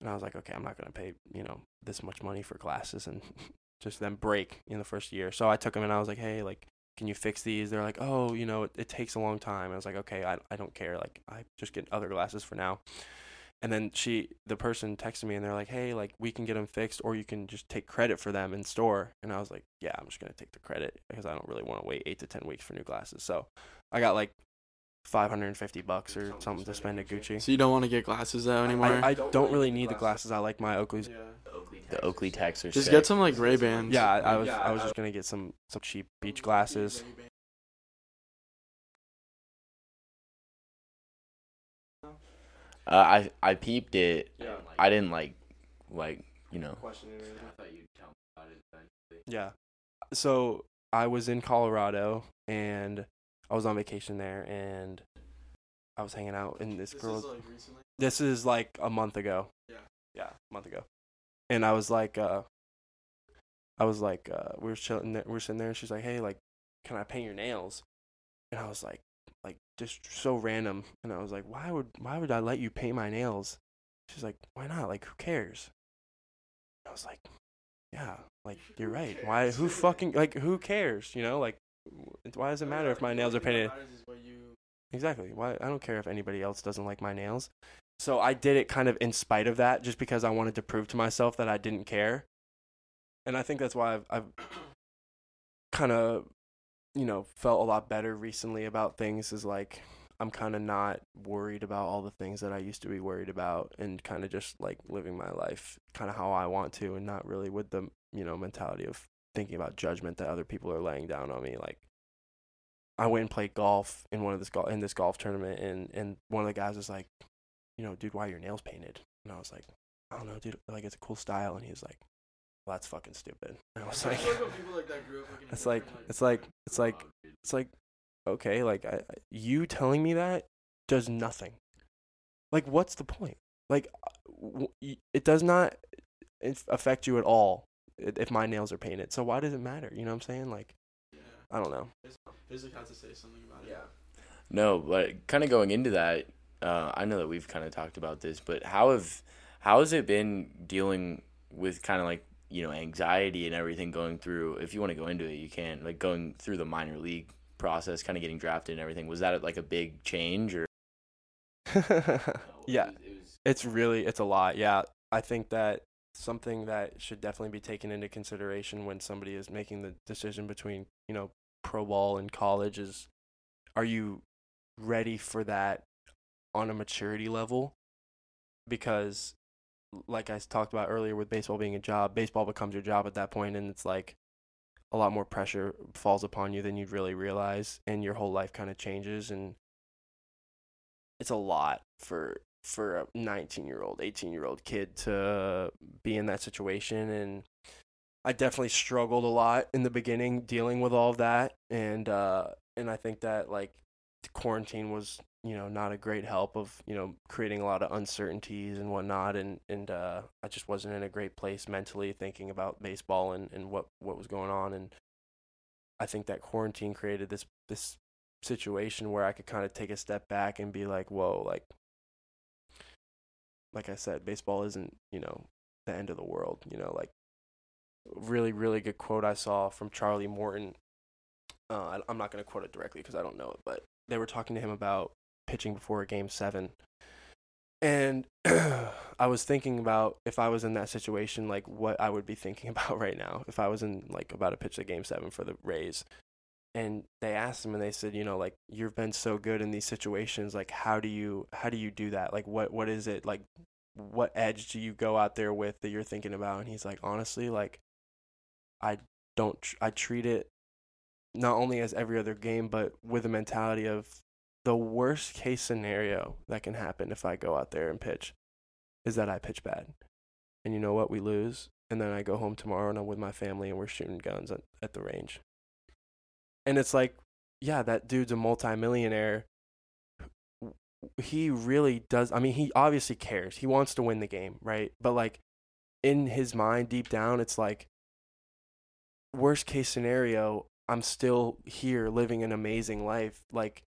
and I was like, okay, I'm not gonna pay you know this much money for glasses and just them break in the first year. So I took them and I was like, hey, like can you fix these? They're like, oh, you know, it, it takes a long time. I was like, okay, I, I don't care. Like, I just get other glasses for now. And then she, the person texted me and they're like, hey, like, we can get them fixed or you can just take credit for them in store. And I was like, yeah, I'm just going to take the credit because I don't really want to wait eight to 10 weeks for new glasses. So I got like 550 bucks or something to spend at Gucci. So you don't want to get glasses though anymore. I, I don't really need the glasses. I like my Oakleys. The Oakley Techs are Just sick. get some like Ray Bans. Yeah, I, I was I was just gonna get some some cheap beach glasses. Uh, I I peeped it. Yeah. I didn't like like you know. Yeah. So I was in Colorado and I was on vacation there and I was hanging out and this girl like recently. this is like a month ago. Yeah. Yeah, a month ago. And I was like uh I was like, uh, we were chilling, there, we were sitting there, and she's like, hey, like, can I paint your nails? And I was like, like just so random, and I was like, why would why would I let you paint my nails? She's like, why not? Like, who cares? I was like, yeah, like you're right. Why? Who fucking like who cares? You know, like, why does it matter if my nails are painted? Exactly. Why? I don't care if anybody else doesn't like my nails. So I did it kind of in spite of that, just because I wanted to prove to myself that I didn't care. And I think that's why I've, I've kind of, you know, felt a lot better recently about things. Is like I'm kind of not worried about all the things that I used to be worried about, and kind of just like living my life kind of how I want to, and not really with the you know mentality of thinking about judgment that other people are laying down on me. Like I went and played golf in one of this golf in this golf tournament, and and one of the guys was like, you know, dude, why are your nails painted? And I was like, I don't know, dude. Like it's a cool style. And he was like, well, that's fucking stupid. And I was like, it's like it's like it's like it's like okay, like I, I- you telling me that does nothing. Like what's the point? Like w- y- it does not affect you at all if my nails are painted. So why does it matter? You know what I'm saying? Like I don't know. Isaac had to say something about it. No, but kind of going into that, uh, I know that we've kind of talked about this, but how have how has it been dealing with kind of like you know anxiety and everything going through? If you want to go into it, you can. Like going through the minor league process, kind of getting drafted and everything. Was that like a big change or? yeah, it's really it's a lot. Yeah, I think that something that should definitely be taken into consideration when somebody is making the decision between you know pro ball and college is, are you ready for that on a maturity level? Because, like I talked about earlier, with baseball being a job, baseball becomes your job at that point, and it's like a lot more pressure falls upon you than you'd really realize, and your whole life kind of changes and it's a lot for for a 19 year old 18 year old kid to be in that situation and i definitely struggled a lot in the beginning dealing with all of that and uh and i think that like quarantine was you know not a great help of you know creating a lot of uncertainties and whatnot and and uh i just wasn't in a great place mentally thinking about baseball and and what what was going on and i think that quarantine created this this situation where I could kind of take a step back and be like, whoa, like, like I said, baseball isn't, you know, the end of the world, you know, like, really, really good quote I saw from Charlie Morton. Uh, I'm not going to quote it directly because I don't know it, but they were talking to him about pitching before game seven. And I was thinking about if I was in that situation, like what I would be thinking about right now if I was in like about to pitch the game seven for the Rays. And they asked him and they said you know like you've been so good in these situations like how do you how do you do that? Like what what is it? Like what edge do you go out there with that you're thinking about? And he's like honestly like i don't i treat it not only as every other game but with a mentality of the worst case scenario that can happen if i go out there and pitch is that i pitch bad. And you know what? We lose and then i go home tomorrow and i'm with my family and we're shooting guns at, at the range. And it's like yeah that dude's a multimillionaire. He really does i mean he obviously cares. He wants to win the game right? But like in his mind deep down it's like worst case scenario i'm still here living an amazing life. Like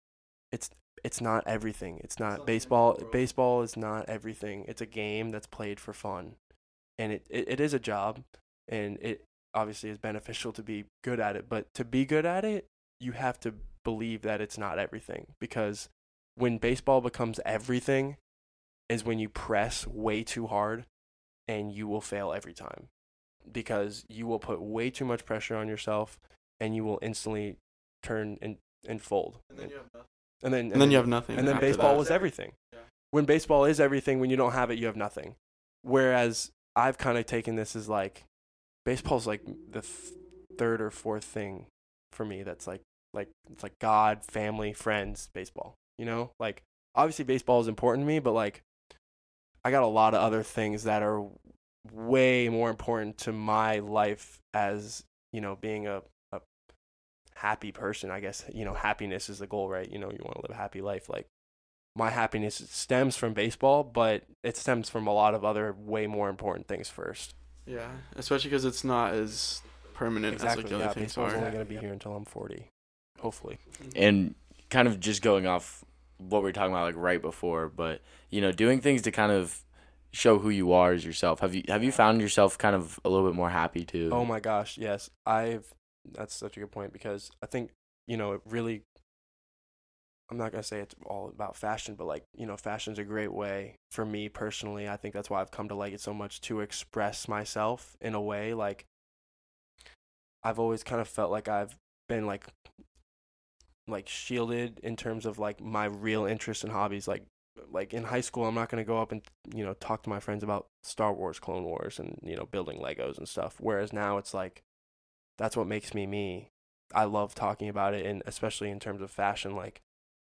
it's it's not everything. It's not not the end of the baseball baseball is not everything. It's a game that's played for fun. And it, it, it is a job and it obviously is beneficial to be good at it. But to be good at it you have to believe that it's not everything. Because when baseball becomes everything is when you press way too hard and you will fail every time. Because you will put way too much pressure on yourself and you will instantly turn and, and fold. And then you have nothing. and then And then you have nothing. and then baseball that. was everything. Yeah. When baseball is everything, when you don't have it, you have nothing. Whereas I've kind of taken this as like baseball's like the th- third or fourth thing for me. That's like like it's like God, family, friends, baseball. You know, like obviously baseball is important to me, but like I got a lot of other things that are way more important to my life as you know being a happy person i guess you know happiness is the goal right you know you want to live a happy life like my happiness stems from baseball but it stems from a lot of other way more important things first Yeah, especially because it's not as permanent exactly. as like the yeah, other things baseball's are. only gonna be here until I'm 40, hopefully. Mm-hmm. and kind of just going off what we were talking about like right before, but you know, doing things to kind of show who you are as yourself. Have you have you found yourself kind of a little bit more happy too? Oh my gosh, yes. I've that's such a good point because I think, you know, it really I'm not to say it's all about fashion, but like, you know, fashion's a great way for me personally. I think that's why I've come to like it so much to express myself in a way like I've always kind of felt like I've been like like shielded in terms of like my real interests and hobbies like like in high school I'm not to go up and you know talk to my friends about Star Wars, Clone Wars and you know building Legos and stuff whereas now it's like that's what makes me me. I love talking about it and especially in terms of fashion like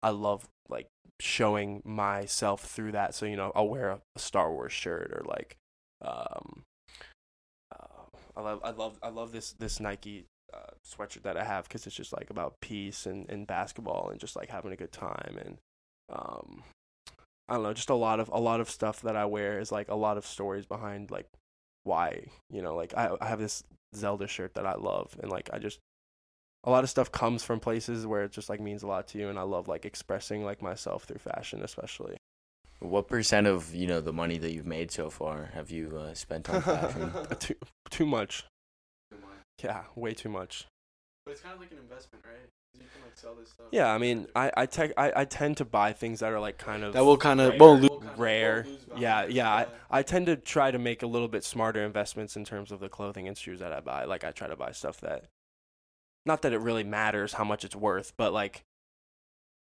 I love like showing myself through that so you know I'll wear a, a Star Wars shirt or like um uh, I love I love I love this this Nike uh, sweatshirt that I have because it's just like about peace and, and basketball and just like having a good time and um I don't know just a lot of a lot of stuff that I wear is like a lot of stories behind like why you know like I I have this Zelda shirt that I love and like I just a lot of stuff comes from places where it just like means a lot to you and I love like expressing like myself through fashion especially. What percent of you know the money that you've made so far have you uh, spent on fashion? too too much. Yeah, way too much. But it's kind of like an investment, right? You can like sell this stuff. Yeah, I mean, I I, te- I I tend to buy things that are like kind of That will kind of rare. won't lose. rare. Yeah, yeah. I, I tend to try to make a little bit smarter investments in terms of the clothing and shoes that I buy. Like I try to buy stuff that, not that it really matters how much it's worth, but like,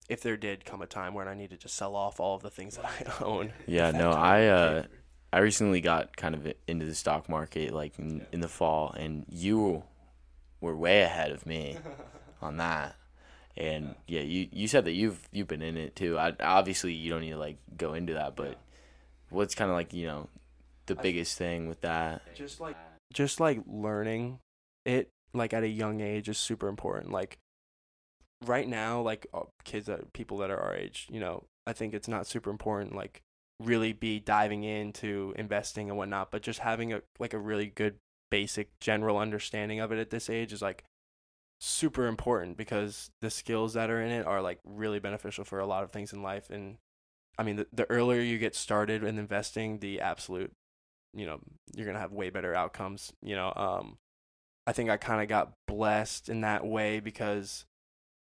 if there did come a time when I needed to sell off all of the things that I own. Yeah, no, I uh, I recently got kind of into the stock market like in, in the fall, and you were way ahead of me on that. And yeah, you you said that you've you've been in it too. I obviously you don't need to like go into that, but what's kind of like you know the biggest thing with that? Just like just like learning it like at a young age is super important. Like right now, like uh, kids that people that are our age, you know, I think it's not super important. Like really be diving into investing and whatnot, but just having a like a really good basic general understanding of it at this age is like super important because the skills that are in it are like really beneficial for a lot of things in life and I mean the, the earlier you get started in investing the absolute you know you're to have way better outcomes you know um I think I kind of got blessed in that way because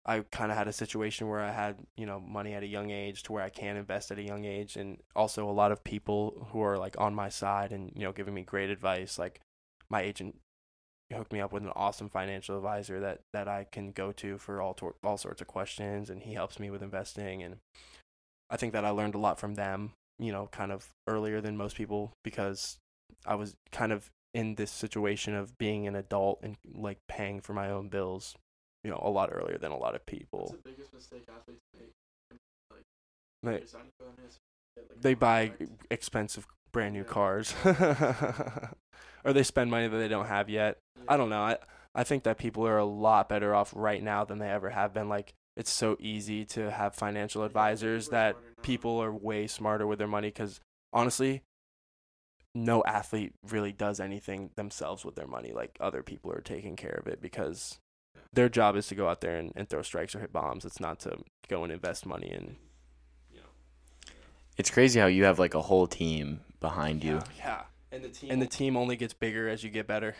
I kind of had a situation where I had, you know, money at a young age to where I can invest at a young age and also a lot of people who are like on my side and, you know, giving me great advice. Like my agent hooked me up with an awesome financial advisor that that I can go to for all tor- all sorts of questions and he helps me with investing and I think that I learned a lot from them, you know, kind of earlier than most people because I was kind of in this situation of being an adult and like paying for my own bills, you know, a lot earlier than a lot of people. the biggest mistake athletes make? They, Their signing bonus, get, like, they buy expensive brand new Yeah. cars or they spend money that they don't have yet. I don't know. I I think that people are a lot better off right now than they ever have been. Like it's so easy to have financial advisors people that people are way smarter with their money cuz honestly no athlete really does anything themselves with their money like other people are taking care of it because their job is to go out there and, and throw strikes or hit bombs it's not to go and invest money in It's crazy how you have like a whole team behind you. yeah and the team and the team only gets bigger as you get better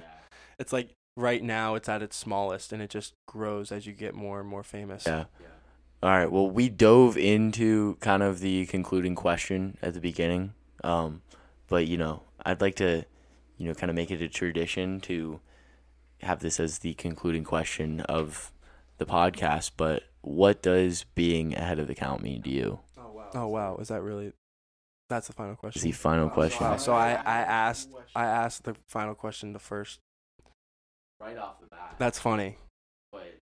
it's like right now it's at its smallest and it just grows as you get more and more famous Yeah. All right. Well, we dove into kind of the concluding question at the beginning. Um, but you know, I'd like to, you know, kind of make it a tradition to have this as the concluding question of the podcast. But what does being ahead of the count mean to you? oh wow is that really that's the final Is question. The final question. Wow, so I, I asked I asked the final question the first. Right off the bat. that's funny. But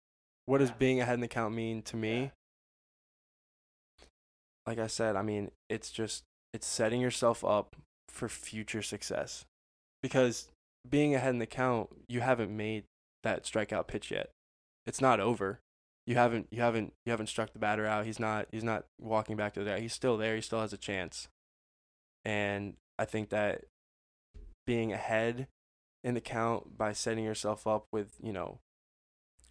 what does being ahead in the count mean to me? Like i said i mean it's just it's setting yourself up for future success. Because being ahead in the count you haven't made that strikeout pitch yet. It's not over. You haven't you haven't you haven't struck the batter out. He's not he's not walking back to the there he's still there. He still has a chance and i think that being ahead in the count by setting yourself up with you know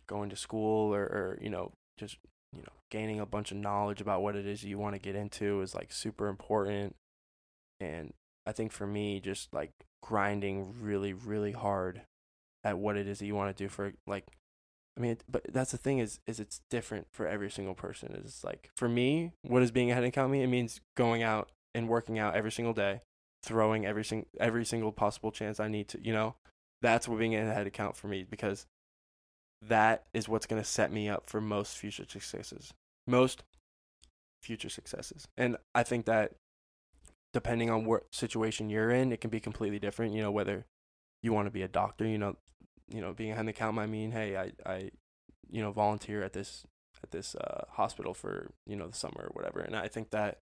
going to school or, or you know just you know gaining a bunch of knowledge about what it is you want to get into is like super important. And i think for me just like grinding really really hard at what it is that you want to do for like i mean but that's the thing is is it's different for every single person. It's like for me what does being ahead head count mean? It means going out and working out every single day throwing every sing- every single possible chance i need to you know that's what being a head account for me because that is what's going to set me up for most future successes. Most future successes. And I think that depending on what situation you're in, it can be completely different. You know, whether you want to be a doctor, you know, you know, being a hand account might mean, hey, I, I, you know, volunteer at this at this uh, hospital for you know the summer or whatever. And I think that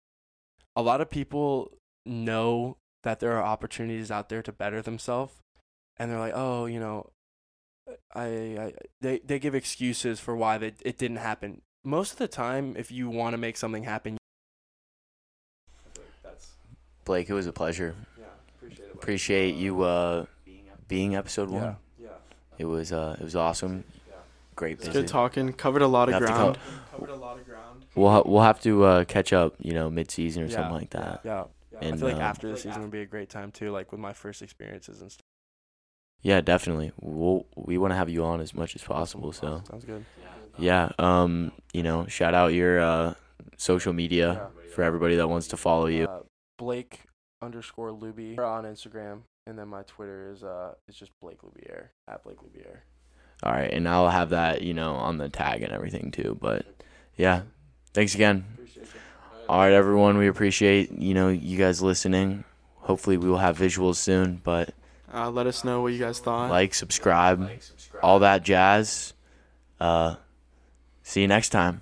a lot of people know that there are opportunities out there to better themselves, and they're like, oh, you know, I, I they they give excuses for why that it didn't happen. Most of the time, if you want to make something happen, that's Blake, it was a pleasure. yeah. Appreciate it. Appreciate you uh, being episode one. Yeah, yeah, It was uh, it was awesome. yeah. Great It's good talking. Covered a lot of Have to ground. co- Covered a lot of ground. We'll ha- we'll have to uh, catch up, you know, mid season or Yeah, something like that. Yeah, I And, feel like um, after the season would be a great time too, like with my first experiences and stuff. Yeah, definitely. We'll we want to have you on as much as possible. So sounds good. yeah, um, you know, shout out your uh, social media for everybody that wants to follow you. Uh, Blake underscore Luby on Instagram, and then my Twitter is uh is just Blake Lubier at Blake Lubier. All right, and I'll have that, you know, on the tag and everything too. But yeah, thanks again. All right, everyone, we appreciate you know you guys listening. Hopefully, we will have visuals soon. But Uh, let us know what you guys thought. like, subscribe, all that jazz. Uh, see you next time.